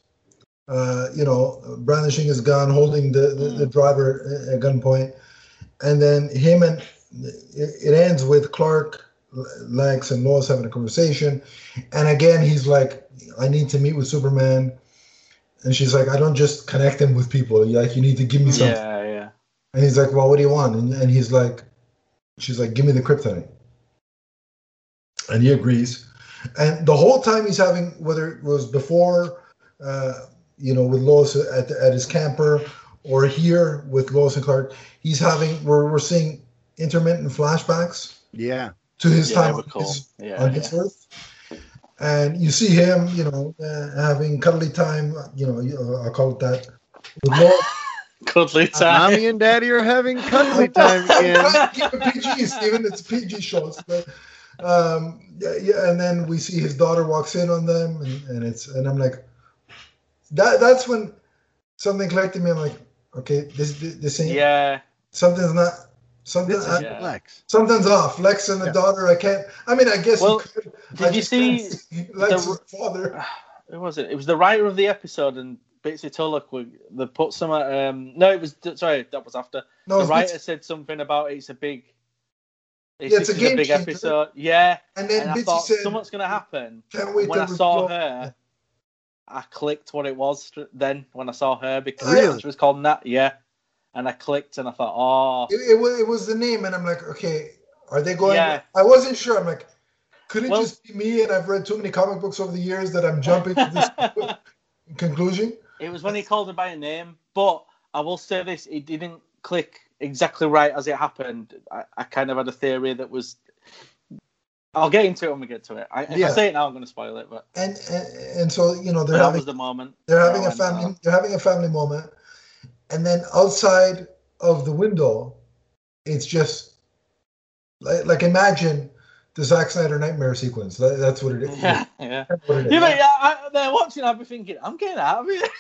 uh, you know, brandishing his gun, holding the, the, the driver at gunpoint, and then him and it, it ends with Clark, Lex, and Lois having a conversation, and again he's like, "I need to meet with Superman," and she's like, "I don't just connect him with people. Like you need to give me something." Yeah, yeah. And he's like, "Well, what do you want?" And, and he's like, "She's like, give me the kryptonite." And he agrees. And the whole time he's having, whether it was before, uh, you know, with Lois at, at his camper, or here with Lois and Clark, he's having. We're we're seeing intermittent flashbacks Yeah. To his Yeah, time on cool. his, Yeah, on his. Earth. And you see him, you know, uh, having cuddly time. You know, uh, I'll call it that. With Lois. Cuddly time. Mommy and Daddy are having cuddly time again. Keep it PG, Steven. It's PG shows. But, um, yeah, yeah, and then we see his daughter walks in on them, and, and it's and I'm like, that. That's when something clicked to me. I'm like, okay, this this, this ain't Yeah. something's not something. This uh, Yeah. Lex. Something's off. Lex and the Yeah. daughter. I can't. I mean, I guess Well, you could. did I you see can't see Lex's father? Who was it? It was the writer of the episode and Bitsy Tulloch. were- They put some. Um, no, it was sorry. That was after No, the writer Bits- said something about it's a big. It's, Yeah, it's a this is big changer. episode. Yeah, and then and I Bitsy thought said, something's gonna happen. "Can't wait when to I saw her, I clicked what it was then when I saw her because Really? she was called Nat. Yeah, and I clicked and I thought, oh, It, it, was, it was the name, and I'm like, okay, are they going? Yeah. I wasn't sure. I'm like, could it Well- just be me? And I've read too many comic books over the years that I'm jumping to this conclusion. it was when he called her by her name. But I will say this: it didn't click exactly right as it happened. I, I kind of had a theory that was. I'll get into it when we get to it. I, if Yeah. I say it now, I'm going to spoil it. But And, and and so you know they're that having was the moment. they're having a family they're having a family moment, and then outside of the window, it's just like, like imagine the Zack Snyder nightmare sequence. That, that's what it is. Yeah, yeah. That's what it is. Yeah, but yeah, I, they're watching. I'd be thinking, I'm getting out of here.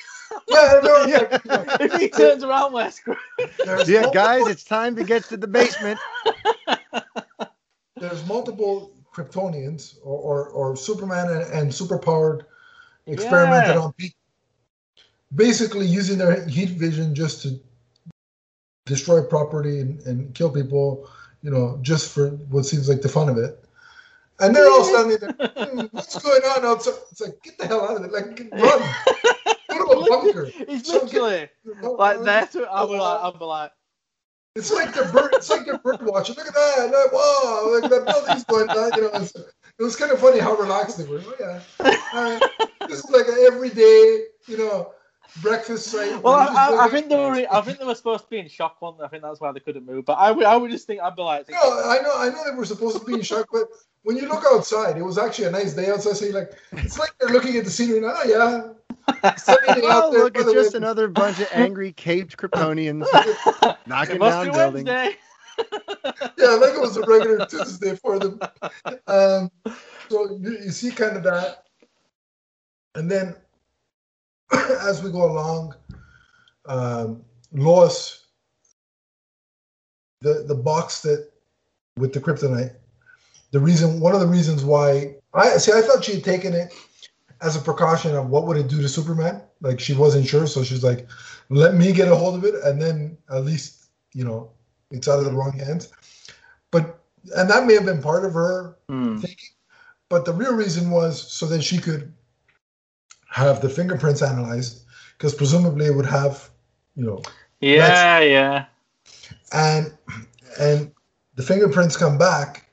Yeah, no, it's Yeah. like, you know, if he turns around, we're screwed. Yeah, guys, it's time to get to the basement. there's multiple Kryptonians or, or, or Superman and, and superpowered experimented Yeah. on pe- basically using their heat vision just to destroy property and, and kill people, you know, just for what seems like the fun of it. And they're all standing there, "Hmm, what's going on outside? It's like, get the hell out of it. Like, run. Go to a bunker. So literally like that's what I'm like, I'm like, It's like they're bird. It's like they're bird watching. Look at that! Like, wow! Like that building's going down. You know, it's, it was kind of funny how relaxed they were. Oh yeah, right. this is like an everyday, you know, breakfast site. Well, I, I, I think they were. I think they were supposed to be in shock. One, I think that's why they couldn't move. But I would, I would just think I'd be like, No, I know, I know they were supposed to be in shock, but when you look outside, it was actually a nice day outside. So you're like, it's like they're looking at the scenery. Now, oh yeah, Oh, out there. look, by it's just way. another bunch of angry caped Kryptonians it knocking must down be buildings. Wednesday. yeah, like it was a regular Tuesday for them. Um, so you, you see kind of that, and then as we go along, um, Lois, the the box that with the kryptonite, the reason one of the reasons why I see I thought she had taken it as a precaution of what would it do to Superman. Like she wasn't sure, so she's like, "Let me get a hold of it, and then at least you know it's out of the wrong hands." But and that may have been part of her Hmm. thinking, but the real reason was so that she could have the fingerprints analyzed, because presumably it would have, you know, Yeah, yeah. and and the fingerprints come back,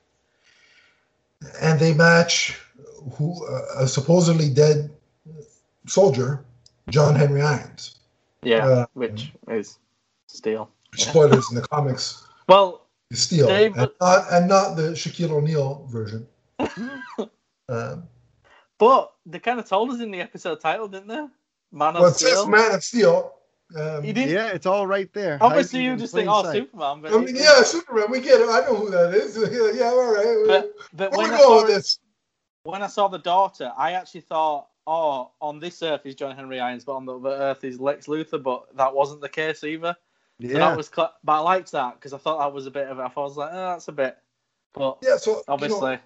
and they match who uh, a supposedly dead soldier, John Henry Irons. Yeah, Uh, which is steel. Spoilers in the comics, Well, Steel, and not and not the Shaquille O'Neal version. um, but they kind of told us in the episode title, didn't they? Man of well, it says Steel. Man of Steel. Um, He didn't. Yeah, it's all right there. Obviously, hiding you just think, oh, sight. Superman. But, I mean, yeah, Superman. We get it. I know who that is. yeah, all right. But, but Where when we I, going saw with this? when I saw the daughter, I actually thought, oh, on this Earth is John Henry Irons, but on the other Earth is Lex Luthor. But that wasn't the case either. So Yeah, that was, cl- but I liked that because I thought that was a bit of. It. I was like, oh, that's a bit. But Yeah, so you know, obviously,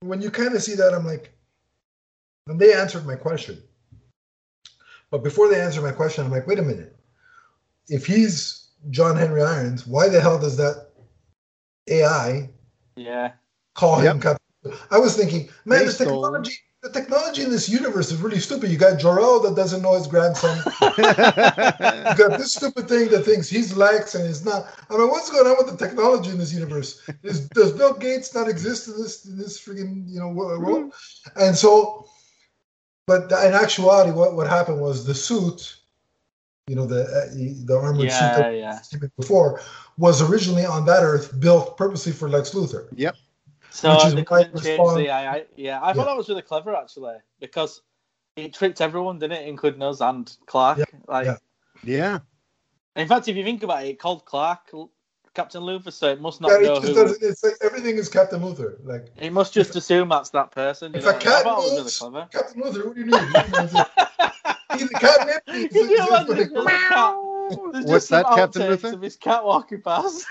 when you kind of see that, I'm like, and they answered my question. But before they answered my question, I'm like, wait a minute. If he's John Henry Irons, why the hell does that AI Yeah. call him Captain? I was thinking, man, They the stole- technology, the technology in this universe is really stupid. You got Jor-El that doesn't know his grandson. You got this stupid thing that thinks he's Lex and he's not. I mean, what's going on with the technology in this universe? Is, does Bill Gates not exist in this in this freaking you know wo- world? Mm-hmm. And so, but in actuality, what what happened was the suit, you know, the uh, the armored suit that yeah. before was originally on that Earth built purposely for Lex Luthor. So Which is they why it couldn't was change the AI. Yeah, I thought Yeah. that was really clever actually because it tricked everyone, didn't it, including us and Clark. Yeah, Like, yeah. yeah. in fact, if you think about it, it called Clark L- Captain Luthor, so it must not Yeah, know it just who. doesn't. It's like everything is Captain Luthor. Like It must just assume that's that person. You if know? a I cat thought really moves, clever. Captain Luthor, what do you need? You know, it's like, Either catnip. Can you imagine if there's cat? What's just some that, Captain outtakes Luthor? Of his cat walking past.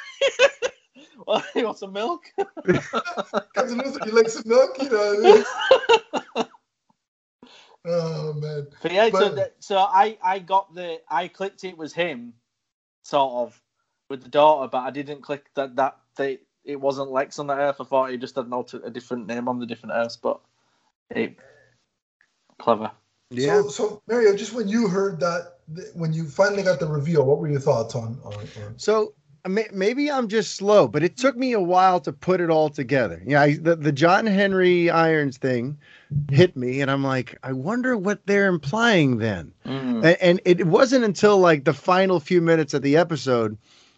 well, he wants some milk. Captain Luthor, you like some milk? You know. what I mean? oh man. But yeah, so, But- the, so I I got the I clicked it was him, sort of, with the daughter, but I didn't click that that they it wasn't Lex on the Earth. I thought he just had an alter, a different name on the different Earths, but it clever. Yeah. So, so Mario, just when you heard that, when you finally got the reveal, what were your thoughts on? on, on So maybe I'm just slow, but it took me a while to put it all together. Yeah, I, the the John Henry Irons thing hit me, and I'm like, I wonder what they're implying then. Mm. A- And it wasn't until like the final few minutes of the episode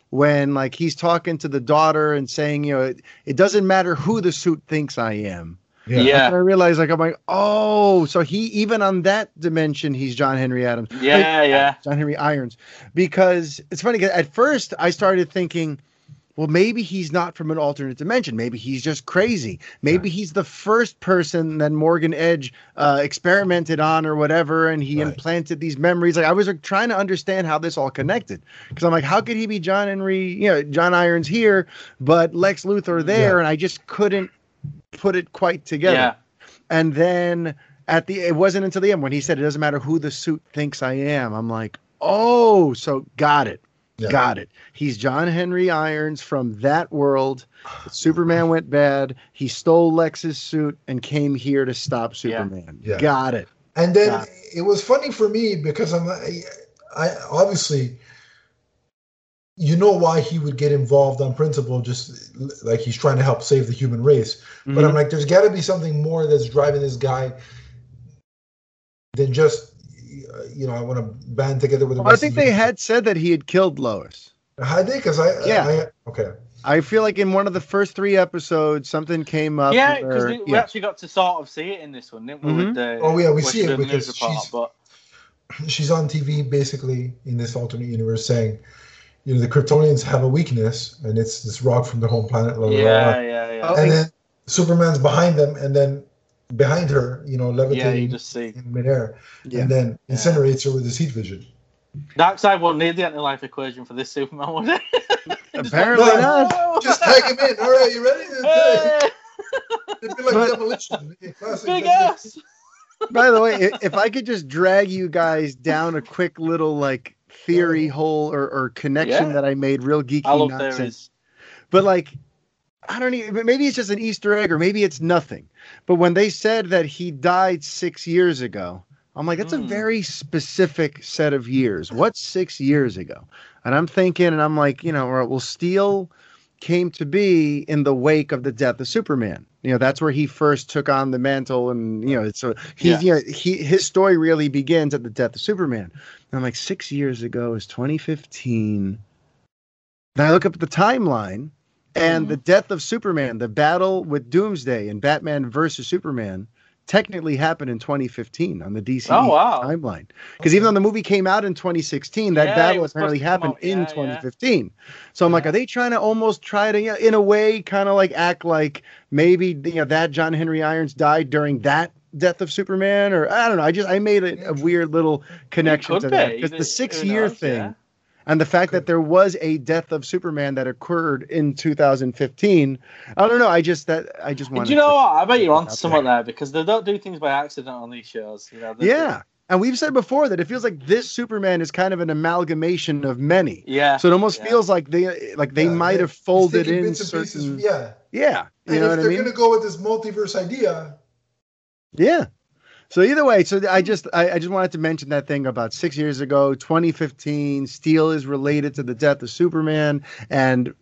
when like he's talking to the daughter and saying, you know, it, it doesn't matter who the suit thinks I am. Yeah, And I realized like I'm like, oh, so he even on that dimension, he's John Henry Adams. yeah, yeah. John Henry Irons. Because it's funny, 'cause at first I started thinking, well, maybe he's not from an alternate dimension. Maybe he's just crazy. Maybe he's the first person that Morgan Edge uh, experimented on or whatever, and he Right. implanted these memories. Like I was like, trying to understand how this all connected, because I'm like, how could he be John Henry, you know, John Irons here, but Lex Luthor there, Yeah. and I just couldn't put it quite together. Yeah, And then at the it wasn't until the end when he said it doesn't matter who the suit thinks I am. I'm like, oh, so got it. Yeah. Got it. He's John Henry Irons from that world. Superman went bad. He stole Lex's suit and came here to stop Superman. Yeah. Got it. And then Got it was funny for me because I'm, I, I obviously, you know why he would get involved on principle, just like he's trying to help save the human race. But Mhm. I'm like, there's got to be something more that's driving this guy than just, you know, I want to band together with. The Well, I think of the- they had said that he had killed Lois. I did because I, Yeah. I, okay. I feel like in one of the first three episodes, something came up. yeah, because we, we yeah. actually got to sort of see it in this one, didn't we? Mhm. With the, Oh, yeah, we see it because report, she's- but she's on TV basically in this alternate universe saying, you know, the Kryptonians have a weakness, and it's this rock from their home planet. Blah, blah, blah, yeah, blah. yeah, yeah. Oh, And then Superman's behind them, and then behind her, you know, yeah, levitating you just see. in midair, Yeah. and then Yeah. incinerates her with his heat vision. Darkseid won't need the anti-life equation for this Superman, would it? Apparently like, not. Just tag him in. All right, you ready? Hey, It'd be like But- demolition. Big ass. By the way, if I could just drag you guys down a quick little like theory oh. hole or, or connection Yeah. that I made, real geeky I love nonsense. theories. But like, I don't even. Maybe it's just an Easter egg, or maybe it's nothing. But when they said that he died six years ago, I'm like, that's a Hmm. very specific set of years. What's six years ago? And I'm thinking, and I'm like, you know, well, Steel came to be in the wake of the death of Superman. You know, that's where he first took on the mantle, and you know, so he, Yeah. you know, he his story really begins at the death of Superman. And I'm like, six years ago is 2015. Then I look up the timeline, and Mhm. the death of Superman, the battle with Doomsday and Batman versus Superman, technically happened in 2015 on the DC Oh, wow. timeline. Because even though the movie came out in 2016, that Yeah, battle apparently happened out- in yeah, yeah. 2015. So I'm like, are they trying to almost try to, you know, in a way, kind of like act like maybe you know that John Henry Irons died during that death of Superman, or I don't know. I just I made a, a weird little connection to that because the six year thing. Yeah. and the fact that there was a death of Superman that occurred in 2015. I don't know. I just that I just want. Do you know what? I bet you're on somewhat there. there because they don't do things by accident on these shows. You know, yeah. And we've said before that it feels like this Superman is kind of an amalgamation of many. Yeah. So it almost yeah. feels like they like they Yeah, might yeah. have folded He's taking in certain. pieces, yeah. Yeah. You and know if what they're mean? gonna go with this multiverse idea, Yeah. So either way, so I just I, I just wanted to mention that thing about six years ago, 2015. Steel is related to the death of Superman, and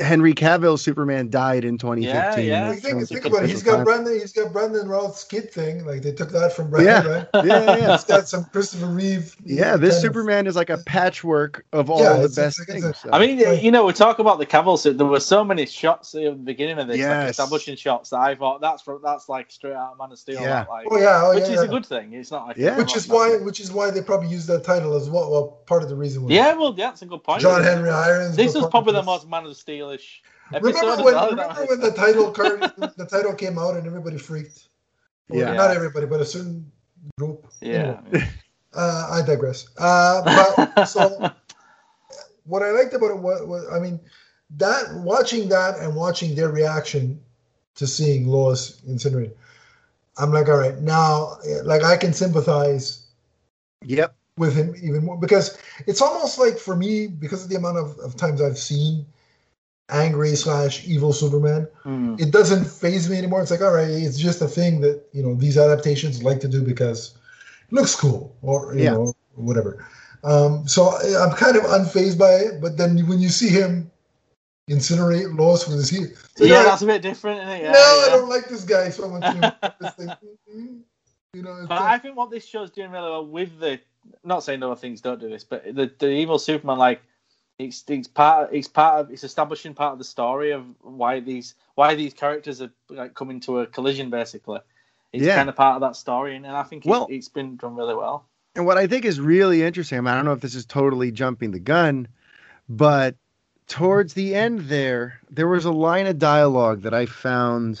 Henry Cavill's Superman died in 2015. Yeah, Like, think, think about it. He's different got time. Brandon. He's got Brandon Routh's kid thing. Like they took that from Brandon, Yeah. right? Yeah, yeah, yeah. He's got some Christopher Reeve. Yeah, kind this of- Superman is like a patchwork of all Yeah, the it's- best it's like- things. a- so. I mean, Right. you know, we talk about the Cavill suit. There were so many shots at the beginning of this, like Yes. establishing shots that I thought that's from, that's like straight out of Man of Steel. Yeah. like, Oh yeah, oh, which yeah, is yeah. a good thing. It's not like Yeah. Which is why, which is why they probably used that title as well. Well, part of the reason was Yeah, well, yeah, that's a good point. John Henry Irons. This was was probably the most Man of Steel-ish this. episode. Remember when? Remember when the title card, the title came out and everybody freaked. Well, Yeah. not everybody, but a certain group. Yeah. Anyway, uh, I digress. Uh, but so what I liked about it was, was, I mean, that watching that and watching their reaction to seeing Lois incinerated, I'm like, all right, now, like, I can sympathize yep. with him even more because it's almost like for me, because of the amount of, of times I've seen angry slash evil Superman, Hmm. it doesn't faze me anymore. It's like, all right, it's just a thing that you know these adaptations like to do because it looks cool or you Yeah. know whatever. Um, so I'm kind of unfazed by it. But then when you see him incinerate Lois with his heat, like, Yeah, that's a bit different, isn't it? Yeah, no, I don't like this guy so much. You know, It's like, mm, you know, But I think what this show's doing really well with the not saying other things don't do this, but the, the evil Superman like it's it's part it's part of it's establishing part of the story of why these why these characters are like coming to a collision basically. It's Yeah. kind of part of that story, and, and I think Well- it, it's been done really well. And what I think is really interesting, I, mean, I don't know if this is totally jumping the gun, but towards the end there, there was a line of dialogue that I found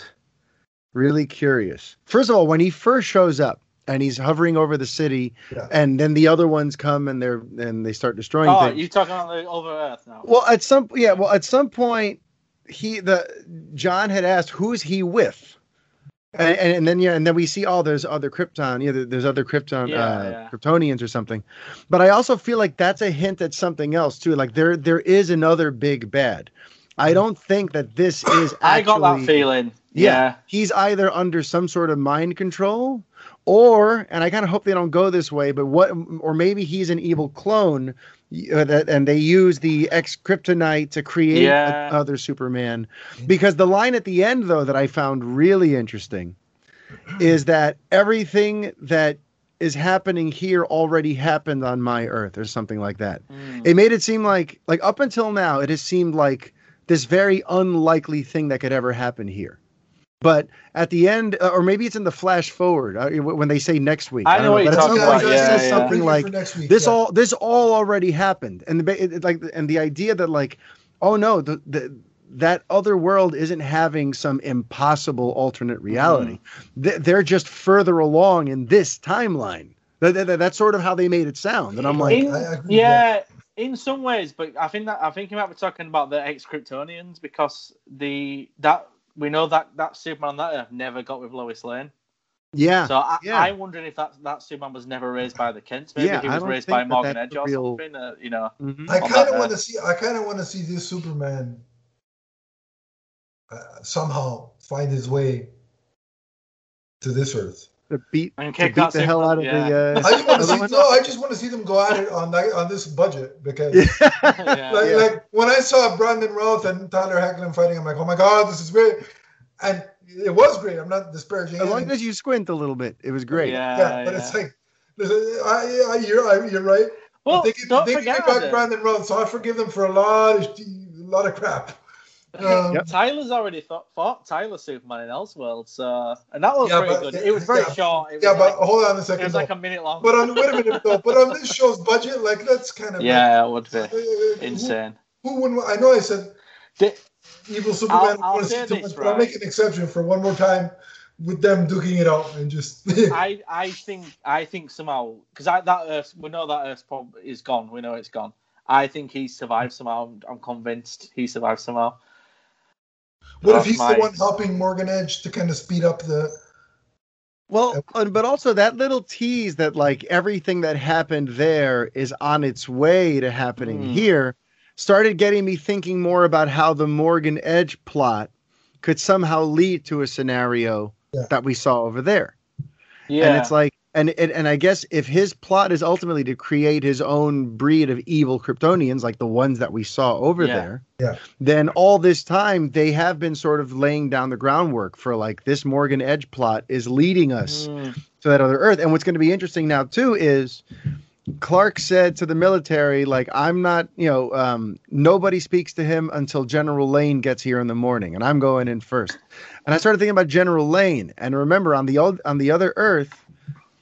really curious. First of all, when he first shows up and he's hovering over the city, Yeah. and then the other ones come and they're and they start destroying Oh, things. you talking about the Over Earth now? Well, at some yeah, well, at some point, he the John had asked, "Who's he with?" And, and, and then yeah, and then we see oh, there's other Krypton, yeah, there's other Krypton, Yeah, uh, yeah. Kryptonians or something. But I also feel like that's a hint at something else too. Like there there is another big bad. I don't think that this is. Actually, I got that feeling. Yeah. Yeah. he's either under some sort of mind control or and i kind of hope they don't go this way but what or maybe he's an evil clone uh, that and they use the X kryptonite to create Yeah. another superman because the line at the end though that i found really interesting is that everything that is happening here already happened on my earth or something like that Mm. it made it seem like like up until now it has seemed like this very unlikely thing that could ever happen here but at the end uh, or maybe it's in the flash forward uh, when they say next week. I don't know what you're talking about, it yeah, says yeah. something Bring like next week, this yeah. all this all already happened. And the it, it, like and the idea that like oh no the, the that other world isn't having some impossible alternate reality. They- they're just further along in this timeline. That, that- that's sort of how they made it sound. And i'm like In- I agree with yeah, in some ways, but I think that I think you might be talking about the ex Kryptonians because the that we know that that Superman on that Earth never got with Lois Lane. yeah So I, yeah. I'm wondering if that that Superman was never raised by the Kents. Maybe Yeah, he was raised by Morgan that's Edge or real- something. Uh, you know, Mhm. I kind of want to see. I kind of want to see this Superman uh, somehow find his way to this Earth. To beat, And to beat that the hell out of Superman, the. Uh, I just want to see. No, I just want to see them go at it on that, on this budget because, Yeah. like, Yeah. like when I saw Brandon Routh and Tyler Hoechlin fighting, I'm like, oh my god, this is great, and it was great. I'm not disparaging. as long anything. as you squint a little bit, it was great. Yeah, yeah, but it's like, there's a, I, I, you're, I, you're right. well, they can, don't they can forget take back Brandon Routh, so I forgive them for a lot of, a lot of crap. Um, Yep. Tyler's already thought, fought Tyler Superman in Elseworld, so and that was Yeah, pretty but- good. It was very yeah. short. It was Yeah, but like, hold on a second. it second. was though. like a minute long. But on wait a minute though. But on this show's budget, like that's kind of yeah, it would be uh, insane. Who, wouldn't? I know I said Di- evil Superman. I'll wanna say see this, much, but I'll make an exception for one more time with them duking it out and just. I I think I think somehow because that Earth we know that Earth prob- is gone. We know it's gone. I think he survived somehow. I'm, I'm convinced he survived somehow. What if he's my- the one helping Morgan Edge to kind of speed up the? Well, but also that little tease that like everything that happened there is on its way to happening Mm. here started getting me thinking more about how the Morgan Edge plot could somehow lead to a scenario Yeah. that we saw over there. Yeah, And it's like and, and and I guess if his plot is ultimately to create his own breed of evil Kryptonians like the ones that we saw over Yeah. there, Yeah. then all this time they have been sort of laying down the groundwork for like this Morgan Edge plot is leading us Mm, to that other Earth. And what's going to be interesting now too is Clark said to the military, like, I'm not, you know, um, nobody speaks to him until General Lane gets here in the morning, and I'm going in first. And I started thinking about General Lane, and remember on the old, on the other Earth,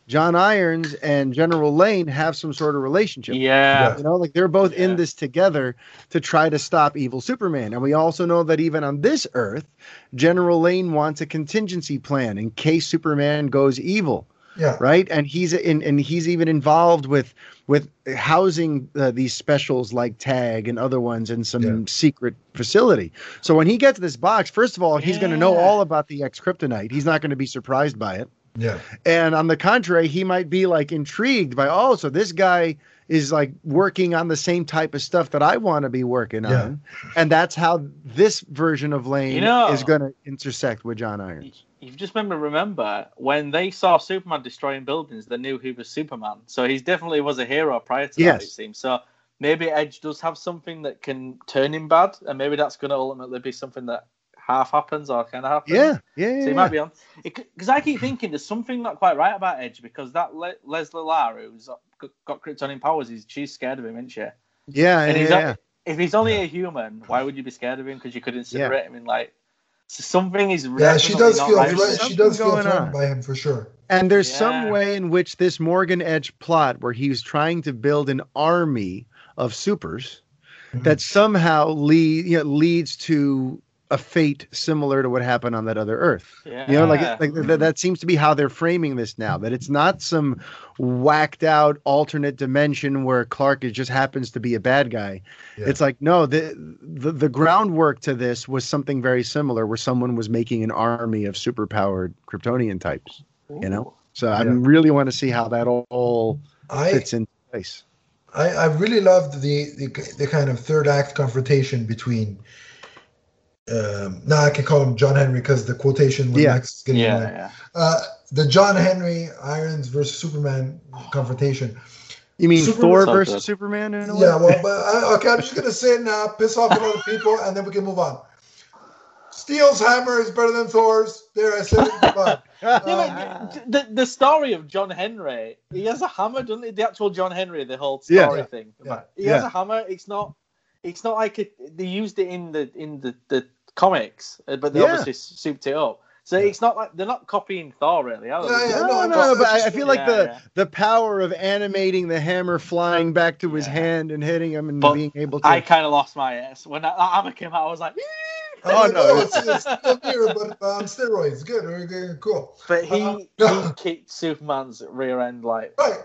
John Irons and General Lane have some sort of relationship. yeah, You know, like they're both Yeah. in this together to try to stop evil Superman. And we also know that even on this Earth, General Lane wants a contingency plan in case Superman goes evil Yeah. right and he's in and he's even involved with with housing uh, these specials like tag and other ones in some Yeah. secret facility so when he gets this box first of all he's going to know all about the X kryptonite he's not going to be surprised by it Yeah. and on the contrary he might be like intrigued by oh so this guy is like working on the same type of stuff that i want to be working Yeah. on and that's how this version of lane You know- is going to intersect with john irons You've just made me remember when they saw Superman destroying buildings, they knew he was Superman. So he definitely was a hero prior to that, it seems. So maybe Edge does have something that can turn him bad, and maybe that's going to ultimately be something that half happens or kind of happens. yeah yeah, yeah, So he yeah. might be on. Because I keep thinking there's something not quite right about Edge because that Le- Leslie Larr, who's got- got Kryptonian powers, is she's scared of him, isn't she? yeah, And yeah, he's yeah. not- if he's only a human, why would you be scared of him? Because you couldn't incinerate him in like. So something is Yeah. She does feel right. threat- she does feel going threatened on. by him for sure. And there's some way in which this Morgan Edge plot, where he's trying to build an army of supers, Mhm. that somehow lead, you know, leads to a fate similar to what happened on that other Earth. Yeah. You know, like, like that, that seems to be how they're framing this now. That it's not some whacked out alternate dimension where Clark is just happens to be a bad guy. Yeah. It's like no, the, the the groundwork to this was something very similar, where someone was making an army of superpowered Kryptonian types. You know, so I really want to see how that all I, fits into place. I I really loved the, the the kind of third act confrontation between. Um, now I can call him John Henry because the quotation when Yeah. Lex is getting Yeah, yeah. uh, the John Henry Irons versus Superman confrontation. You mean Super- Thor versus good. Superman? In a way? Yeah, well, but I, okay, I'm just gonna say it now, piss off a lot of people, and then we can move on. Steel's hammer is better than Thor's. There, I said it. Goodbye. Yeah, Uh, but the, the story of John Henry, he has a hammer, doesn't he? The actual John Henry, the whole story Yeah. thing. Yeah. He has a hammer. It's not. It's not like it, they used it in the in the, the comics, uh, but they Yeah. obviously souped it up. So Yeah. it's not like they're not copying Thor, really. Are they? Yeah, yeah, No, no, no, I'm no, but I, I just- feel like Yeah, the yeah. the power of animating the hammer flying back to his Yeah. hand and hitting him and But being able to. I kind of lost my ass when that, that hammer came out. I was like, Oh, Oh, no, no, it's, it's still here, but on steroids. Good, very good, cool. but he Uh, he kicked Superman's rear end like. Right,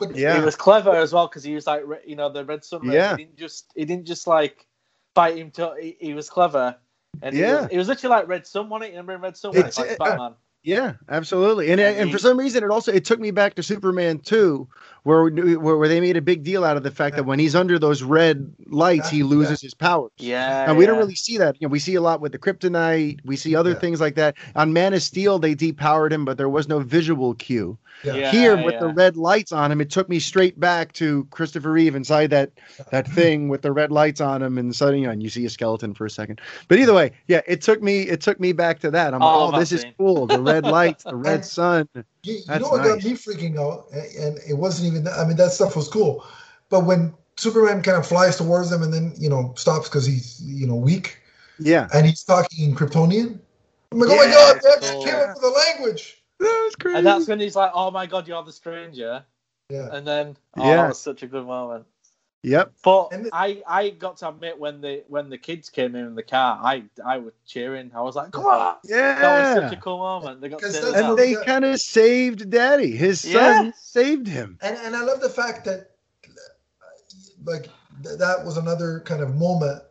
but Yeah. He was clever as well because he was like, you know, the Red Son. Yeah. He didn't just, he didn't just like fight him. To, he, he was clever, and Yeah. he was, it was literally like Red Son, wasn't it? You remember in Red Son, It's- it's like uh, Batman. Yeah, absolutely. And And and for some reason, it also it took me back to Superman two, where where, where they made a big deal out of the fact that when he's under those red lights, he Yeah. loses his powers. Yeah, And we don't really see that. You know, we see a lot with the kryptonite. We see other Yeah. things like that. On Man of Steel, they depowered him, but there was no visual cue. Yeah. Yeah, Here, with the red lights on him, it took me straight back to Christopher Reeve inside that that thing with the red lights on him, and suddenly, you, know, and you see a skeleton for a second. But either way, yeah, it took me it took me back to that. I'm like, Oh, this is Martin. cool. The red lights, the red And- sun. You, you know what nice. got me freaking out, and it wasn't even. I mean, that stuff was cool, but when Superman kind of flies towards them and then you know stops because he's you know weak Yeah, and he's talking in Kryptonian. I'm like, oh my god, they cool. actually came up with a language. that was crazy. And that's when he's like, "Oh my God, you're the stranger," Yeah, and then, oh, Yeah. that was such a good moment. Yep. But the- I, I got to admit when the when the kids came in in the car, I I was cheering. I was like, "Come on!" Yeah. That was such a cool moment. They got to 'Cause say that's that. and they Yeah. kind of saved Daddy. His son Yeah. saved him. and and I love the fact that like th- that was another kind of moment.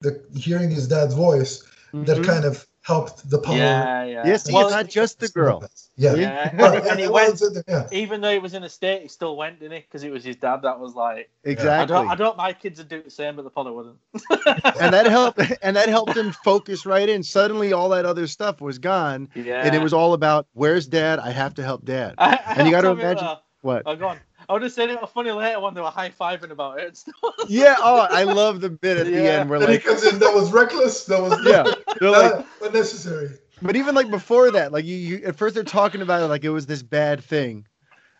The hearing his dad's voice that Mhm. kind of helped the power. Yeah, yeah. Yeah, see, Well, it's not just the girl. Yeah. Yeah, Well, and, and he went. yeah. Even though he was in a state, he still went, didn't he? Because it was his dad. That was like, I Exactly. don't, I don't. My kids would do the same, but the probably wouldn't. and that helped and that helped him focus right in. Suddenly all that other stuff was gone. yeah. And it was all about where's dad? I have to help dad. I, I and you gotta imagine- What? Oh, go on. I would have said it was funny later when they were high fiving about it. Yeah, oh, I love the bit at the Yeah. end where And he comes in. That was reckless. That was yeah, they're like unnecessary. But even like before that, like you, you at first they're talking about it like it was this bad thing,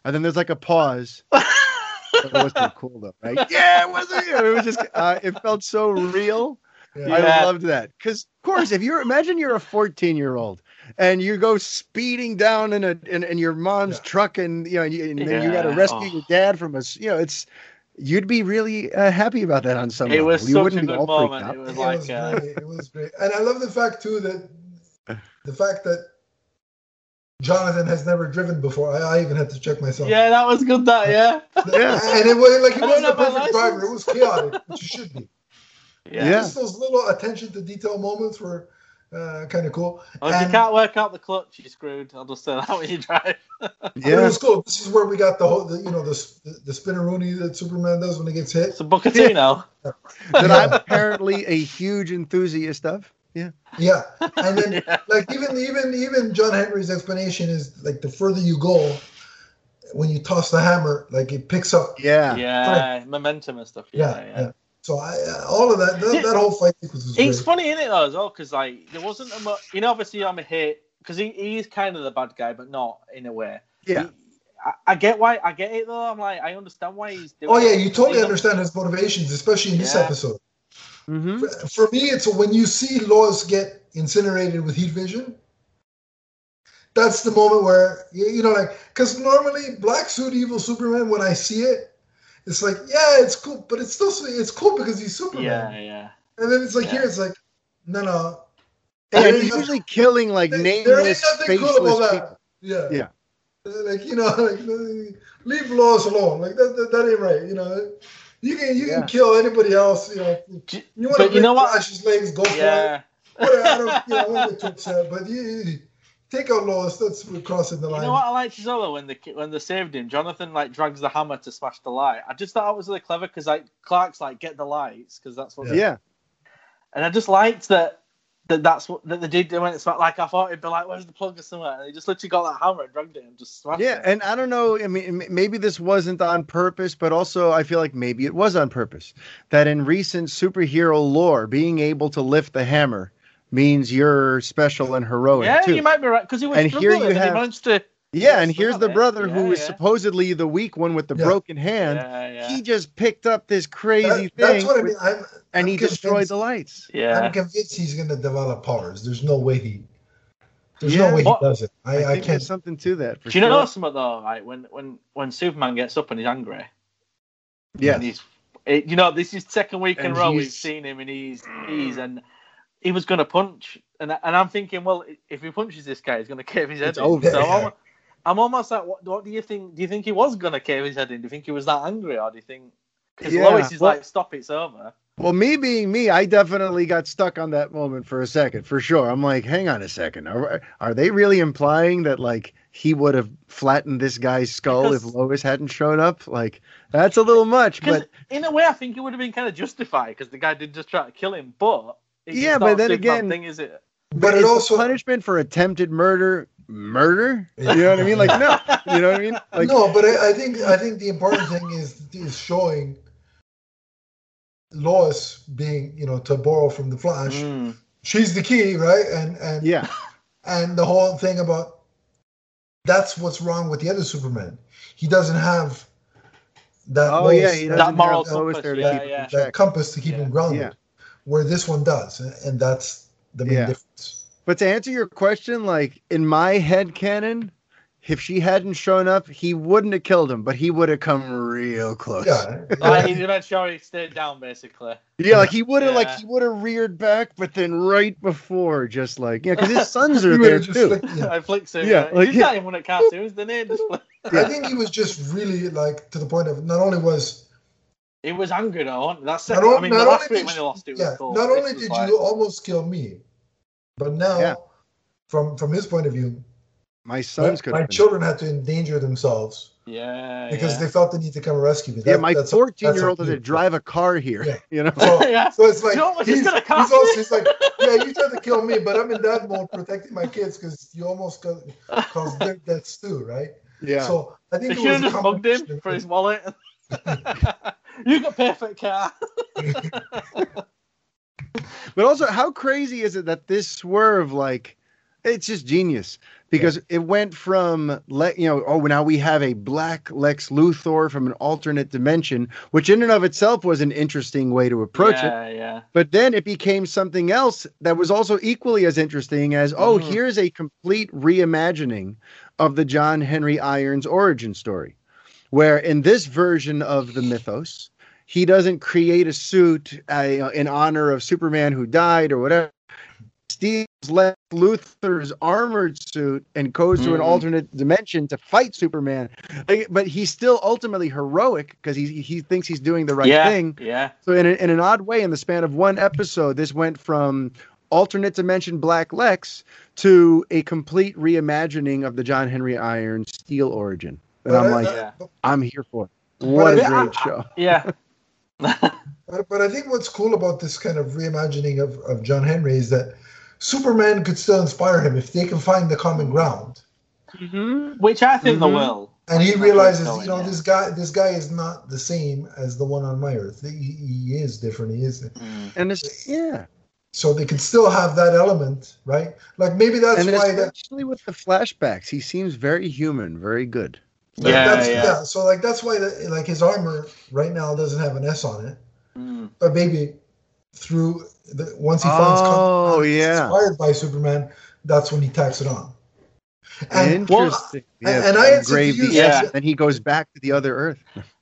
and then there's like a pause. it was pretty cool though, right? Yeah, it wasn't. It was just uh, it felt so real. Yeah. I Yeah. loved that because, of course, if you're imagine you're a 14 year old and you go speeding down in a in, in your mom's Yeah. truck and you know and, you, and then you got to rescue Oh. your dad from us. You know, it's you'd be really uh, happy about that on some It level. was you such wouldn't a be good all moment. It was It was uh, great. It was great, and I love the fact too that the fact that Jonathan has never driven before. I, I even had to check myself. yeah, that was good. That yeah, Yeah. and it was like he wasn't a perfect driver. It was chaotic, which it should be. yeah. Yeah. Just those little attention to detail moments were uh, kind of cool. Well, if you can't work out the clutch, you're screwed. I'll just say that when you drive. But it Yeah, was cool. This is where we got the whole, the, you know, the the, the spinneroonie that Superman does when he gets hit. It's a Bucatino. that I'm apparently a huge enthusiast of. Yeah. Yeah, and then Yeah. like even even even John Henry's explanation is like the further you go, when you toss the hammer, like it picks up. Yeah. Yeah, momentum and stuff. Yeah, Yeah, yeah. Yeah. So I uh, all of that that, Yeah. that whole fight sequence was It's great. funny, isn't it, though, as well? Because like there wasn't a much. You know, obviously I'm a hit because he, he is kind of the bad guy, but not in a way. Yeah. He- I, I get why. I get it though. I'm like, I understand why he's doing. Oh yeah, you totally He's understand his motivations, especially in this Yeah. episode. hmm For, for me, it's when you see Lois get incinerated with heat vision. That's the moment where you, you know, like, because normally black suit evil Superman, when I see it, it's like, yeah, it's cool, but it's still it's cool because he's Superman. Yeah, yeah. And then it's like Yeah. here, it's like, no, no. And There he's usually killing like nothing- there ain't nameless, nothing cool faceless about people. Yeah. Yeah. Like you know, like leave Lois alone. Like that, that, that ain't right. You know, you can you Yeah. can kill anybody else. You know, you want to you know what? Flash's legs, go for it. Yeah. Whatever, I don't, you know, I won't get too upset. But you, you take out Lois. That's we're crossing the line. You know what I liked as well though, when the when they saved him, Jonathan like drags the hammer to smash the light. I just thought it was really clever because like Clark's like get the lights because that's what. Yeah. And I just liked that that that's what that they did when it's like I thought it'd be like where's the plug or somewhere and they just literally got that hammer and dragged it and just smashed Yeah, it. and I don't know. I mean, maybe this wasn't on purpose, but also I feel like maybe it was on purpose. That in recent superhero lore, being able to lift the hammer means you're special and heroic yeah, too. you might be right because he was And here you and have- he managed to. yeah, Yeah, and here's the yeah, brother yeah, who is yeah. supposedly the weak one with the Yeah. broken hand. Yeah, yeah, He just picked up this crazy That- thing, that's what I with- mean. I'm, and I'm he destroyed the lights. yeah. I'm convinced he's going to develop powers. There's no way he. There's Yeah. no way What- he does it. I, I, I, think can't. there's something to that. For Do you sure. know something though? Like when when when Superman gets up and he's angry, Yeah. he's, it, you know, this is second week in a row we've seen him, and he's he's and he was going to punch, and and I'm thinking, well, if he punches this guy, he's going to cave his head It's in. over. So Yeah. I'm, I'm almost like, what, what do you think? Do you think he was going to cave his head in? Do you think he was that angry, or do you think? Because Yeah, Lois is well- like, stop, it's over. Well, me being me, I definitely got stuck on that moment for a second, for sure. I'm like, hang on a second. Are, are they really implying that like he would have flattened this guy's skull Because- if Lois hadn't shown up? Like, that's a little much. But in a way, I think it would have been kind of justified because the guy did just try to kill him, but it's Yeah, but then again- thing is it? but it is the also punishment for attempted murder murder. You know what I mean? Like, no. You know what I mean? Like, no, but I, I think I think the important thing is is showing Lois being, you know, to borrow from the Flash. Mm. She's the key, right? And and yeah, and the whole thing about that's what's wrong with the other Superman. He doesn't have that. Oh, Lois- yeah, he That moral compass, there to yeah, keep yeah. that compass to keep Yeah. him grounded. Yeah. Where this one does, and that's the main Yeah. difference. But to answer your question, like in my head canon, if she hadn't shown up, he wouldn't have killed him, but he would have come real close. Yeah, Like, oh, he made sure he stayed down, basically. Yeah, like he would have, like he would have reared back, but then right before, just like yeah, because his sons are there too. flicked- yeah. I flicked him. Yeah, Yeah, like, he's yeah. not even one of cartoons, the name just flick. I think he was just really like to the point of not only was It was angry though. That's it. Not I mean, not the last only week did when you- they lost, it was Yeah, cool. not only was did like- you almost kill me, but now, Yeah. from from his point of view, My my, sons could. my have children had to endanger themselves yeah, because yeah. they felt the need to come and rescue me. Yeah, my that's- 14 year old had to drive a car here. Yeah. You know. So, yeah. so it's like You almost he's, just he's also he's like, yeah, you tried to kill me, but I'm in that mode protecting my kids because you almost got caused their deaths too, right? Yeah. So I think They it was have a just mugged him for his wallet. you got perfect car. But also, how crazy is it that this swerve, like, it's just genius because it went from, let you know, oh, now we have a black Lex Luthor from an alternate dimension, which in and of itself was an interesting way to approach it. yeah, yeah. But then it became something else that was also equally as interesting as, oh, Mhm. here's a complete reimagining of the John Henry Irons origin story, where in this version of the mythos, he doesn't create a suit uh, in honor of Superman who died or whatever. Steals Lex Luthor's armored suit and goes to an Mhm. alternate dimension to fight Superman. But he's still ultimately heroic because he he thinks he's doing the right yeah, thing. Yeah. So in, a, in an odd way, in the span of one episode, this went from alternate dimension Black Lex to a complete reimagining of the John Henry Iron Steel origin. And But I'm I- like, I- Yeah. I'm here for it. What But a I- great show. Yeah. But, but I think what's cool about this kind of reimagining of, of John Henry is that Superman could still inspire him if they can find the common ground. Which I think Mhm. they will. And he That's where it's realizes, going, you know, yeah. this guy, this guy is not the same as the one on my Earth. He, he is different. He is. Mm. And it's, yeah. So they can still have that element, right? Like maybe that's and why that. especially with the flashbacks, he seems very human, very good. Like, Yeah, that's, yeah. So like that's why that, like his armor right now doesn't have an S on it, Mm. but maybe through the once he finds Oh, common- yeah. inspired by Superman, that's when he tacks it on. And Interesting. and- and I had said to engraved you- the Yeah. S, then he goes back to the other Earth.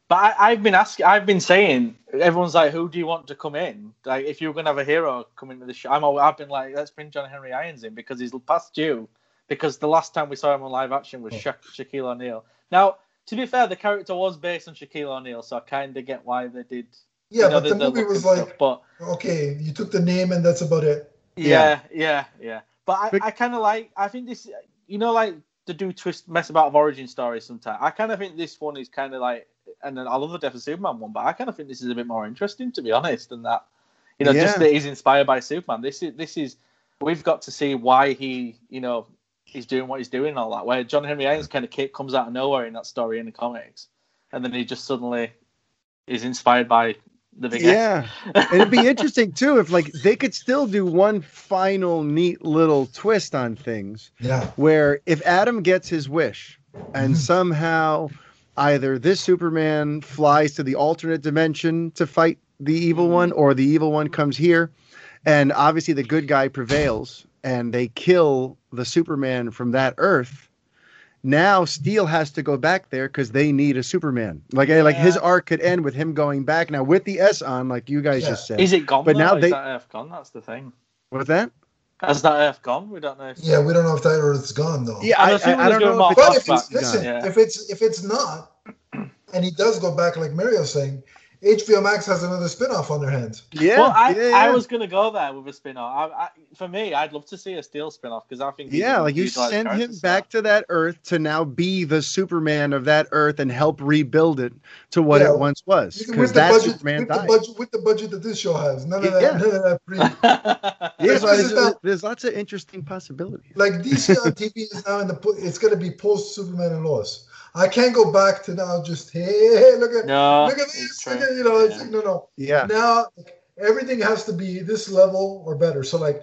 But I, I've been asking, I've been saying, everyone's like, "Who do you want to come in?" Like, if you're gonna have a hero come into the show, I'm, al- I've been like, "Let's bring John Henry Irons in because he's past due." Because the last time we saw him on live action was Sha- Shaquille O'Neal. Now, to be fair, the character was based on Shaquille O'Neal, so I kind of get why they did. yeah, you know, but the, movie was like, stuff, but okay, you took the name and that's about it. Yeah, yeah, yeah. But I, But- I kind of like. I think this. You know, like to do twist mess about of origin stories. Sometimes I kind of think this one is kind of like. And then I love the Death of Superman one, but I kind of think this is a bit more interesting, to be honest, than that. You know, just that he's inspired by Superman. This is this is. We've got to see why he, you know, he's doing what he's doing and all that. Where John Henry Irons kind of kick comes out of nowhere in that story in the comics, and then he just suddenly is inspired by the big Yeah. And it'd be interesting too if like they could still do one final neat little twist on things Yeah, where if Adam gets his wish and Mhm. somehow either this Superman flies to the alternate dimension to fight the evil one or the evil one comes here and obviously the good guy prevails and they kill the Superman from that earth now Steel has to go back there because they need a Superman. Like, eh, like his arc could end with him going back now with the S on, like you guys Yeah. just said. Is it gone? But now Is they- that Earth gone? That's the thing. What's that? Has that Earth gone? We don't know. If... yeah. We don't know if that Earth's gone though. Yeah, I'm I, I, I don't know if But it's if it's listen, yeah. if it's if it's not, and he does go back like Mario's saying, HBO Max has another spin-off on their hands. yeah, well, I, yeah, I was gonna go there with a spin-off. I, I, for me, I'd love to see a Steel spin-off because I think yeah, like you send him character, so- back to that Earth to now be the Superman of that Earth and help rebuild it to what Yeah, it once was. With Because the that budget, Superman with the died. budget, with the budget that this show has, none of that, Yeah. none of that pre. Yeah, so there's, not- there's lots of interesting possibilities. Like DC on TV is now in the. It's going to be post Superman and Lois. I can't go back to now. Just hey, hey look at no, look at it's this. Look at, you know, it's Yeah. like, no, no. Yeah, Now like, everything has to be this level or better. So like,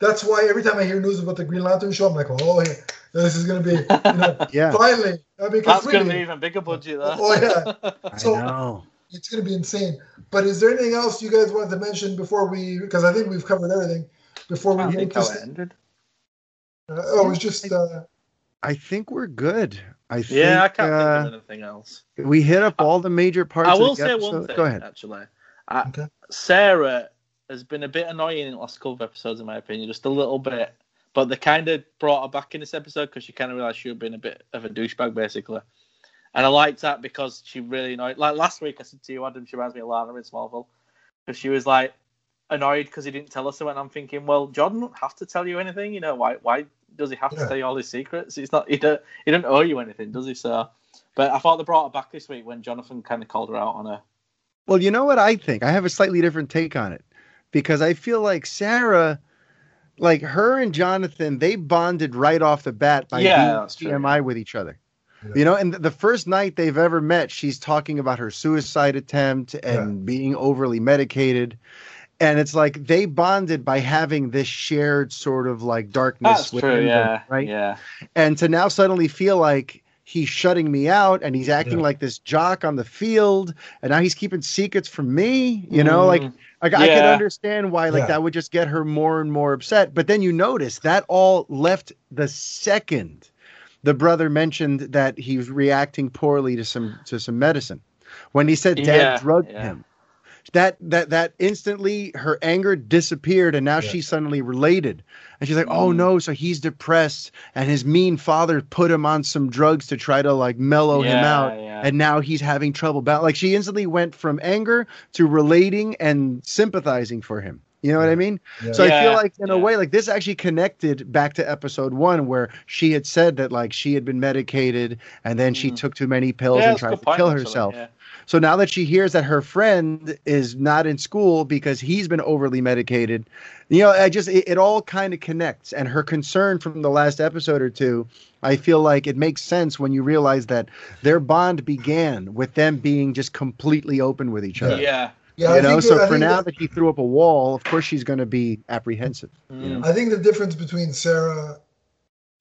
that's why every time I hear news about the Green Lantern show, I'm like, oh, yeah, this is going to be. You know, yeah, finally, I mean, 'cause That's really, gonna be even bigger budget though. Oh, yeah. I so- know. it's going to be insane. But is there anything else you guys wanted to mention before we? Because I think we've covered everything before I we think hit how it ended. Uh, oh, it was just. Uh, I think we're good. I think, Yeah, I can't uh, think of anything else. we hit up all the major parts. I of will the say episode. one thing. Go ahead. Actually, I, Okay. Sarah has been a bit annoying in the last couple of episodes, in my opinion, just a little bit. But they kind of brought her back in this episode because she kind of realized she had been a bit of a douchebag, basically. And I liked that because she really annoyed. Like last week, I said to you, Adam, she reminds me of Lana in Smallville, because she was like annoyed because he didn't tell us something. I'm thinking, well, Jordan don't have to tell you anything. You know, why? Why does he have to Yeah. tell you all his secrets? He's not. He don't. He don't owe you anything, does he? So, but I thought they brought her back this week when Jonathan kind of called her out on her. Well, you know what I think? I have a slightly different take on it because I feel like Sarah, like her and Jonathan, they bonded right off the bat by Yeah, being that's true. TMI with each other. Yeah. You know, and the first night they've ever met, she's talking about her suicide attempt and being overly medicated. And it's like they bonded by having this shared sort of like darkness That's within true. them, Yeah. right? Yeah. and to now suddenly feel like he's shutting me out and he's acting Yeah. like this jock on the field and now he's keeping secrets from me you know like Mm. like I could Yeah. understand why like Yeah. that would just get her more and more upset but then you notice that all left the second the brother mentioned that he was reacting poorly to some to some medicine when he said dad Yeah, drugged yeah. him that that that instantly her anger disappeared and now Yeah. she's suddenly related and she's like oh Mm. no so he's depressed and his mean father put him on some drugs to try to like mellow him out yeah. and now he's having trouble ba- like she instantly went from anger to relating and sympathizing for him you know what i mean Yeah. so i feel like in a way like this actually connected back to episode one where she had said that like she had been medicated and then she Mm. took too many pills Yeah, and tried to kill herself yeah. So now that she hears that her friend is not in school because he's been overly medicated, you know, I just it, it all kind of connects. And her concern from the last episode or two, I feel like it makes sense when you realize that their bond began with them being just completely open with each other. Yeah. Yeah, I you know, so I for now that- that he threw up a wall, of course she's going to be apprehensive. You know? Mm. I think the difference between Sarah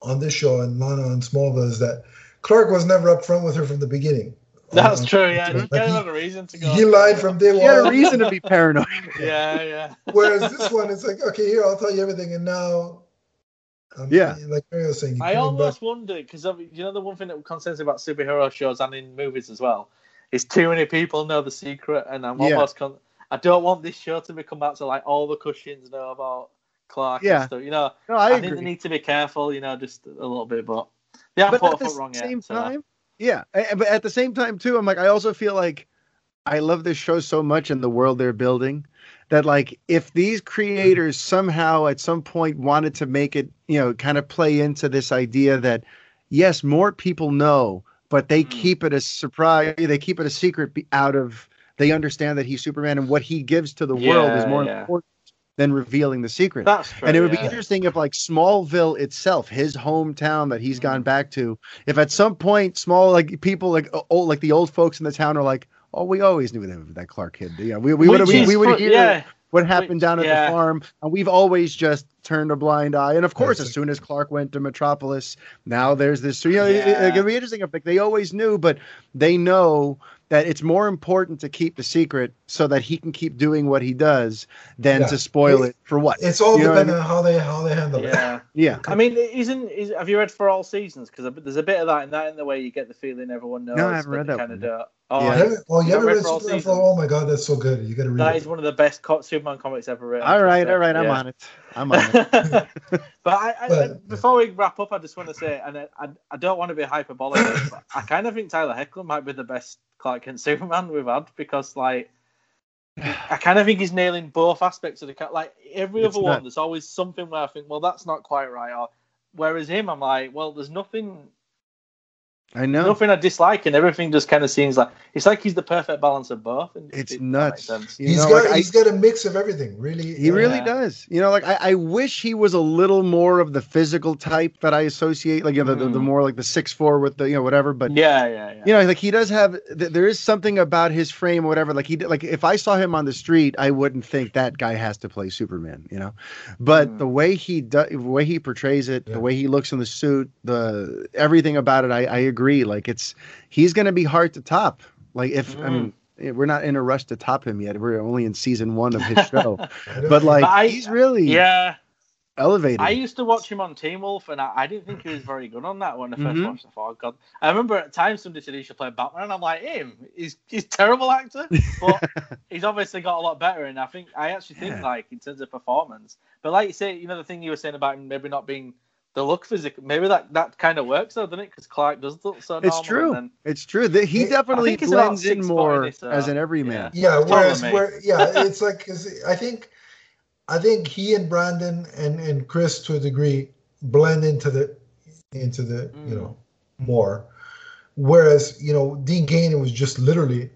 on this show and Lana on Smallville is that Clark was never upfront with her from the beginning. That's On- true. Yeah. He Like, gave he- a reason to go. he lied from day She had a reason to be paranoid. Yeah. Yeah. Whereas this one, it's like, okay, here I'll tell you everything, and now, um, Yeah. like Mario was saying, I put him almost wonder because you know the one thing that concerns me about superhero shows and in movies as well is too many people know the secret, and I'm Yeah. almost con- I don't want this show to become back to like all the Cushings know about Clark Yeah. and stuff. You know, No, I, I, think they need to be careful. You know, just a little bit, but they haven't but put at a the foot wrong same yet. so- time, yeah. But at the same time, too, I'm like, I also feel like I love this show so much and the world they're building that, like, if these creators somehow at some point wanted to make it, you know, kind of play into this idea that, yes, more people know, but they Mm. keep it a surprise, they keep it a secret out of, they understand that he's Superman and what he gives to the world is more yeah. important than revealing the secret That's true. and it would yeah. be interesting if like smallville itself his hometown that he's gone mm-hmm. back to if at some point small like people like old like the old folks in the town are like oh we always knew that, that clark kid yeah we, we would Which we, we would fu- hear yeah. what happened which- down at yeah. the farm and we've always just turned a blind eye and of course That's as soon as clark went to metropolis now there's this you know it, Yeah. it, it'd be interesting if like they always knew but they know that it's more important to keep the secret so that he can keep doing what he does than Yeah. to spoil it for what It's all You know what I dependent on how they how they handle it. Yeah. yeah I mean, isn't is, have you read for all seasons? Because there's a bit of that in that in the way you get the feeling everyone knows. No, I haven't read that kinda one. don't. Oh, Yeah. You haven't- oh, you You haven't read read for all Superman? seasons? Oh my god, that's so good. You got to read that it. is one of the best co- Superman comics ever written. all right all right i'm Yeah. on it i'm on it but I, I, But- before we wrap up, I just want to say, and I, I, I don't want to be hyperbolic, but I kind of think Tyler Hoechlin might be the best Clark Kent Superman we've had because, like, I kind of think he's nailing both aspects of the cat. Like every It's other one, there's always something where I think, well, that's not quite right. Or whereas him, I'm like, well, there's nothing, I know. nothing I dislike, and everything just kind of seems like it's like he's the perfect balance of both. And It's if that nuts. makes sense. You He's know, got like, I- he's got a mix of everything. Really, he uh, really does. You know, like I, I wish he was a little more of the physical type that I associate, like you know, the, the, the Mhm. more like the six four with the you know whatever. But Yeah, yeah, yeah. you know, like he does have. Th- there is something about his frame or whatever. Like he like if I saw him on the street, I wouldn't think that guy has to play Superman. You know, but Mm. the way he does, the way he portrays it, Yeah. the way he looks in the suit, the everything about it, I, I agree. Like it's he's going to be hard to top. Like if I mean. eh, We're not in a rush to top him yet. We're only in season one of his show, but like But I- he's really Yeah, elevated. I used to watch him on Teen Wolf, and I, I didn't think he was very good on that when I 1st Mhm. watched it. I thought, God, I remember at times somebody said he should play Batman, and I'm like, him, he's he's a terrible actor, but he's obviously got a lot better. And I think I actually think Yeah. like in terms of performance, but like you say, you know, the thing you were saying about him maybe not being the look physical. Maybe that, that kind of works though, doesn't it? Because Clark does look so normal. It's true. Then, It's true. that He I definitely think it's about blends in more this, uh, as an everyman. Yeah, Taller whereas where yeah, it's like 'cause I think I think he and Brandon and and Chris to a degree blend into the into the you Mm. know more. Whereas you know Dean Cain was just literally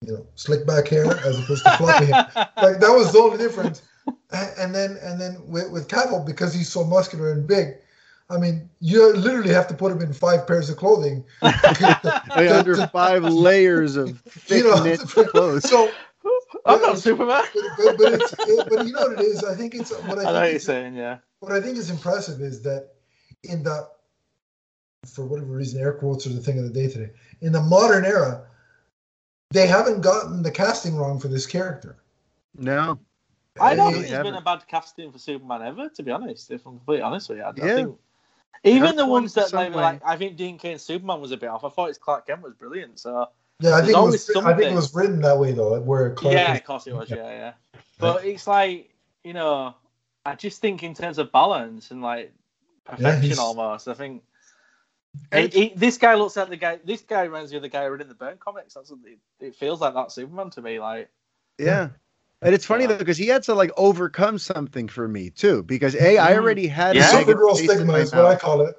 you know slick back hair as opposed to fluffy hair. Like that was the only difference. A- And then and then with, with Cavill because he's so muscular and big. I mean, you literally have to put him in five pairs of clothing. Like, under five layers of thick know, knit clothes. So I'm not Superman. but, but, it's, it, but you know what it is. I think it's what I I think know what you're saying. Yeah. what I think is impressive is that in the for whatever reason air quotes are the thing of the day today in the modern era they haven't gotten the casting wrong for this character. No. I don't think there's ever. been a bad casting for Superman ever, to be honest. If I'm completely honest with you, I, I Yeah. think even the ones that some maybe way. like I think Dean Cain's Superman was a bit off. I thought his Clark Kent was brilliant. So yeah, I think it always was. I think it was written that way though, where Clark yeah, was- of course it was. Yeah, yeah. But it's like you know, I just think in terms of balance and like perfection he's- almost. I think And He- he- this guy looks like the guy. This guy reminds me of the guy reading the Byrne comics. That's what it, it feels like that Superman to me. Like Yeah. And it's funny Yeah. though because he had to like overcome something for me too. Because a I Mhm. already had the a Yeah. Supergirl stigma is what I call it.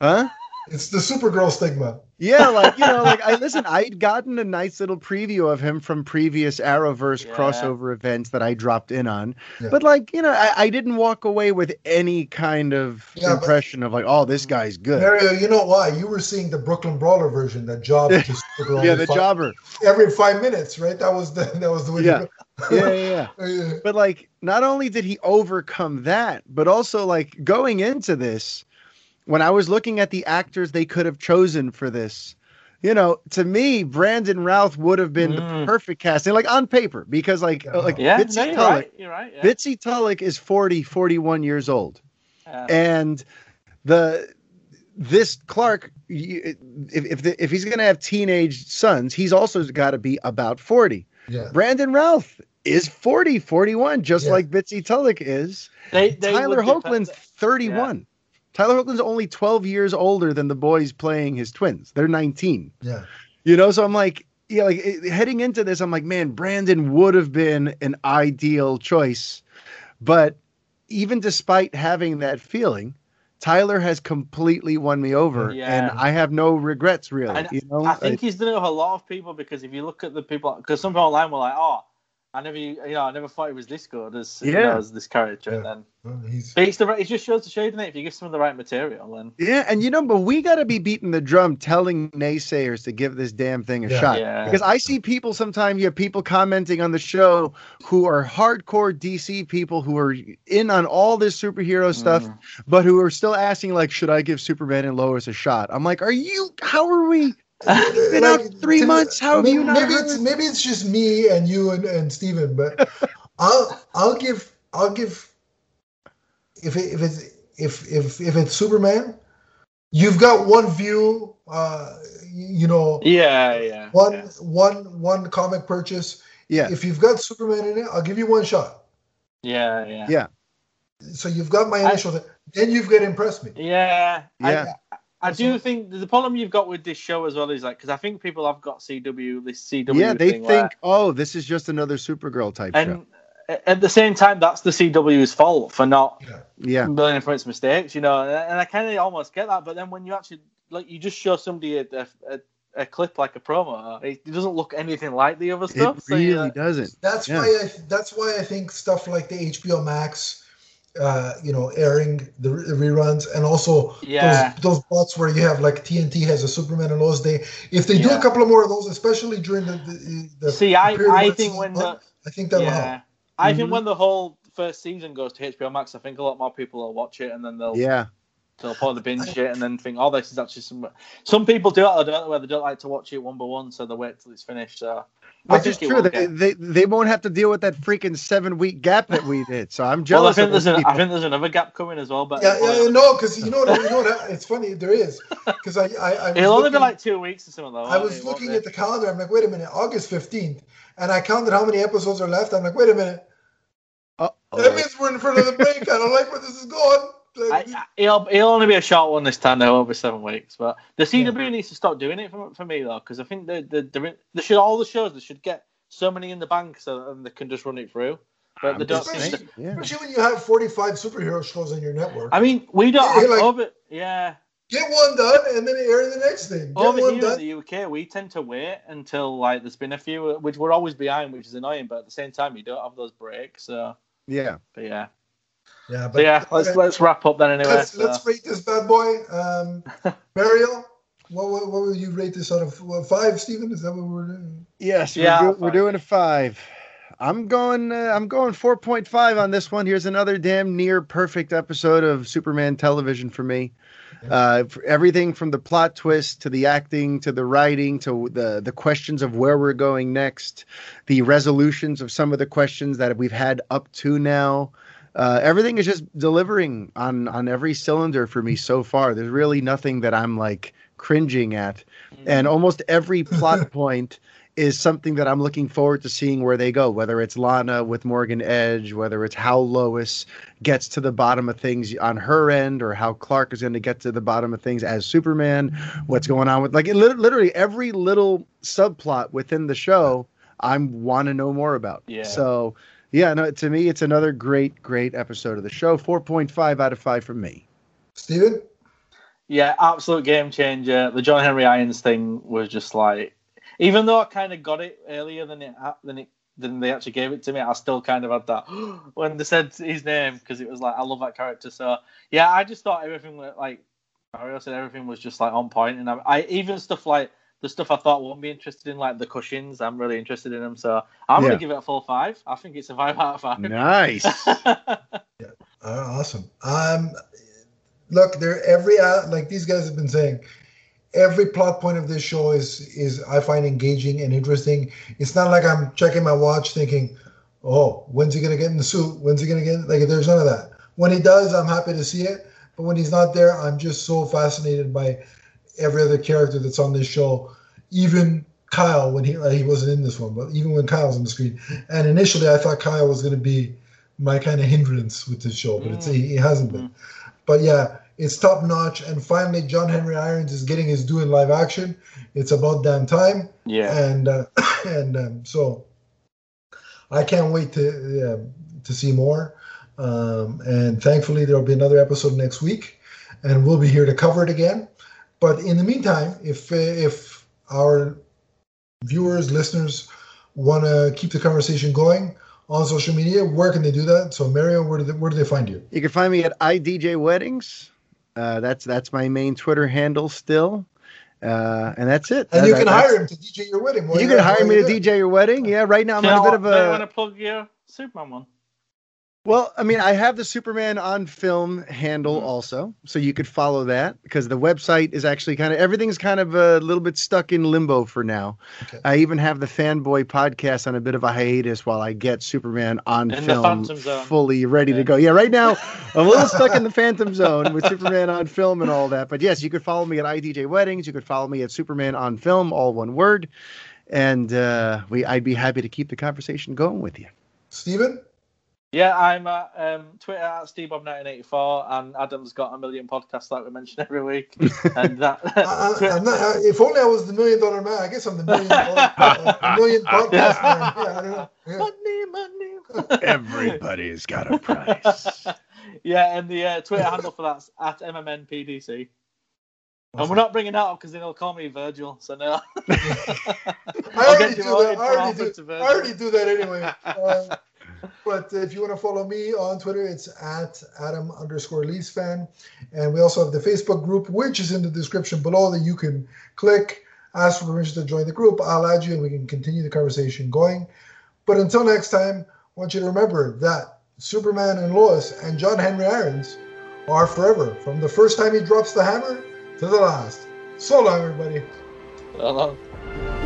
Huh? It's the Supergirl stigma. Yeah, like you know, like I listen. I'd gotten a nice little preview of him from previous Arrowverse Yeah. crossover events that I dropped in on, Yeah. but like you know, I, I didn't walk away with any kind of Yeah, but- impression of like, oh, this guy's good. Mario, you know why? You were seeing the Brooklyn Brawler version that jobbed to Supergirl. yeah, the five- jobber. every five minutes, right? That was the that was the way. to Yeah. Go. Yeah, yeah, yeah. Yeah. But like, not only did he overcome that, but also like going into this, when I was looking at the actors they could have chosen for this, you know, to me, Brandon Routh would have been the Mm. perfect casting, like on paper, because like, Yeah. like yeah, Bitsie no, you're Tulloch, right. You're right. Yeah. Bitsie Tulloch is 40, 41 years old. Yeah. And the this Clark, if if, the, if he's going to have teenage sons, he's also got to be about 40. Yeah. Brandon Routh is 40, 41, just Yeah. like Bitsie Tulloch is. They, they Tyler would depend- Hoechlin's 31. Tyler Hoechlin's only 12 years older than the boys playing his twins. They're 19. Yeah. You know, so I'm like, yeah, like it- heading into this, I'm like, man, Brandon would have been an ideal choice. But even despite having that feeling, Tyler has completely won me over, Yeah. and I have no regrets really. And you know, I think he's done it with a lot of people because if you look at the people, because some people online were like, "Oh, I never, you know, I never thought he was this good as, you know, as this character." Yeah. And then, Well, he's but it's the right, it just shows the shade in it. If you give someone the right material, then yeah, and you know, but we got to be beating the drum, telling naysayers to give this damn thing a Yeah. shot. yeah, Because I see people sometimes, you have people commenting on the show who are hardcore DC people who are in on all this superhero stuff, Mm. but who are still asking, like, should I give Superman and Lois a shot? I'm like, are you, how are we? It's been out three to- months. How have maybe, you not maybe heard? it's maybe it's just me and you and, and Steven, but I'll I'll give I'll give if it, if it's if if if it's Superman, you've got one view, uh, you know, yeah, yeah, one yeah. one one comic purchase. Yeah. If you've got Superman in it, I'll give you one shot. yeah, yeah, Yeah. So you've got my I- initial. then you've got to impress me. yeah. Yeah. I, I do think the problem you've got with this show as well is like because I think people have got CW this CW yeah, they thing think, where- oh, this is just another Supergirl type show. and at the same time that's the CW's fault for not Yeah. learning from its mistakes, you know. And, and I kind of almost get that, but then when you actually like, you just show somebody a, a, a, a clip like a promo, it, it doesn't look anything like the other stuff. so really you're like, doesn't. That's Yeah. why I that's why I think stuff like the HBO Max, uh, you know, airing the re- reruns, and also Yeah. those those spots where you have like TNT has a Superman and Lois Day. If they do a couple of more of those, especially during the the, the See, I, period I think it's when on, the I think that will yeah, help. I think Mhm. when the whole first season goes to HBO Max, I think a lot more people will watch it, and then they'll Yeah. they'll probably binge it, and then think, oh, this is actually some. Some people do it, I don't know, where they don't like to watch it one by one, so they wait till it's finished. So I Which is true. They, they they won't have to deal with that freaking seven week gap that we did. So I'm Well, I jealous. think of there's an. I think there's another gap coming as well, but Yeah, yeah, no, because you know what, you know what, it's funny. There is because I I, I it'll only looking, be like two weeks or something though. I was it? Looking at the calendar. I'm like, wait a minute, August fifteenth, and I counted how many episodes are left. I'm like, wait a minute, Uh-oh. that means we're in front of the break. I don't like where this is going. I, I, he'll, he'll only be a short one this time. Though, over seven weeks. But the CW yeah. needs to stop doing it for, for me though, because I think the the, the they should all the shows they should get so many in the bank so they can just run it through. But they don't. Especially, yeah. especially when you have forty-five superhero shows on your network. I mean, we don't. Yeah, like, over, yeah. Get one done and then air the next thing. Get over here done. in the UK, we tend to wait until like there's been a few, which we're always behind, which is annoying. But at the same time, you don't have those breaks. So yeah. But yeah. Yeah, but yeah, let's okay. let's wrap up then anyway. Let's, so. let's rate this bad boy. Um, Mario, what, what, what would you rate this out of what, five? Stephen, is that what we're doing? Yes, yeah, we're, do, we're doing a five. I'm going. Uh, I'm going 4.5 on this one. Here's another damn near perfect episode of Superman television for me. Uh, for everything from the plot twist to the acting to the writing to the the questions of where we're going next, the resolutions of some of the questions that we've had up to now uh, everything is just delivering on on every cylinder for me so far. There's really nothing that I'm like cringing at, mm-hmm. and almost every plot point is something that I'm looking forward to seeing where they go. Whether it's Lana with Morgan Edge, whether it's how Lois gets to the bottom of things on her end, or how Clark is going to get to the bottom of things as Superman. What's going on with like literally every little subplot within the show. I want to know more about. Yeah. So yeah, no, to me, it's another great, great episode of the show. 4.5 out of 5 from me. Steven? Yeah, absolute game changer. The John Henry Irons thing was just like, even though I kind of got it earlier than it than it than they actually gave it to me, I still kind of had that when they said his name because it was like I love that character. So yeah, I just thought everything like Mario said, everything was just like on point, and I, I even stuff like the stuff I thought won't be interested in, like the Cushings, I'm really interested in them. So I'm yeah. going to give it a full five. I think it's a five out of five. Nice. yeah, uh, awesome. Um, look, there every uh, like these guys have been saying, every plot point of this show is is I find engaging and interesting. It's not like I'm checking my watch thinking, oh, when's he gonna get in the suit? When's he gonna get? Like, there's none of that. When he does, I'm happy to see it. But when he's not there, I'm just so fascinated by every other character that's on this show, even Kyle when he he wasn't in this one, but even when Kyle's on the screen. And initially, I thought Kyle was going to be my kind of hindrance with this show, but mm. it's he, he, hasn't been. Mm. But yeah, it's top notch. And finally, John Henry Irons is getting his due in live action. It's about damn time. Yeah. And uh, and um, so I can't wait to uh, to see more. Um, and thankfully, there will be another episode next week, and we'll be here to cover it again. But in the meantime, if if our viewers, listeners want to keep the conversation going on social media, where can they do that? So, Mario, where do they, where do they find you? You can find me at idj weddings. Uh, that's that's my main Twitter handle still. Uh, and that's it. And that, you can hire him to DJ your wedding. You can hire me to DJ your wedding. Yeah, right now I'm on a bit of a. want to plug your Superman one? Well, I mean, I have the Superman on film handle mm-hmm. also, so you could follow that because the website is actually kind of everything's kind of a little bit stuck in limbo for now. Okay. I even have the Fanboy podcast on a bit of a hiatus while I get Superman on in film fully ready yeah. to go. Yeah, right now I'm a little stuck in the Phantom Zone with Superman on film and all that. But yes, you could follow me at IDJ Weddings. You could follow me at Superman on film, all one word, and uh, we I'd be happy to keep the conversation going with you. Stephen. Yeah, I'm at um, Twitter at SteveBob1984, and Adam's got a million podcasts like we mention every week. And that, I, I, not, I, if only I was the million dollar man, I guess I'm the million, uh, million podcast man. Yeah, I don't know. Yeah. Money, money. Everybody's got a price. yeah, and the uh, Twitter handle for that's at MMNPDC. Awesome. And we're not bringing that up because then they'll call me Virgil. So no. I, already do that. I, already do, I already do that anyway. Uh, but if you want to follow me on Twitter, it's at Adam underscore Leafs fan. And we also have the Facebook group, which is in the description below that you can click, ask for permission to join the group. I'll add you and we can continue the conversation going. But until next time, I want you to remember that Superman and Lois and John Henry Irons are forever, from the first time he drops the hammer to the last. So long, everybody. Uh-huh.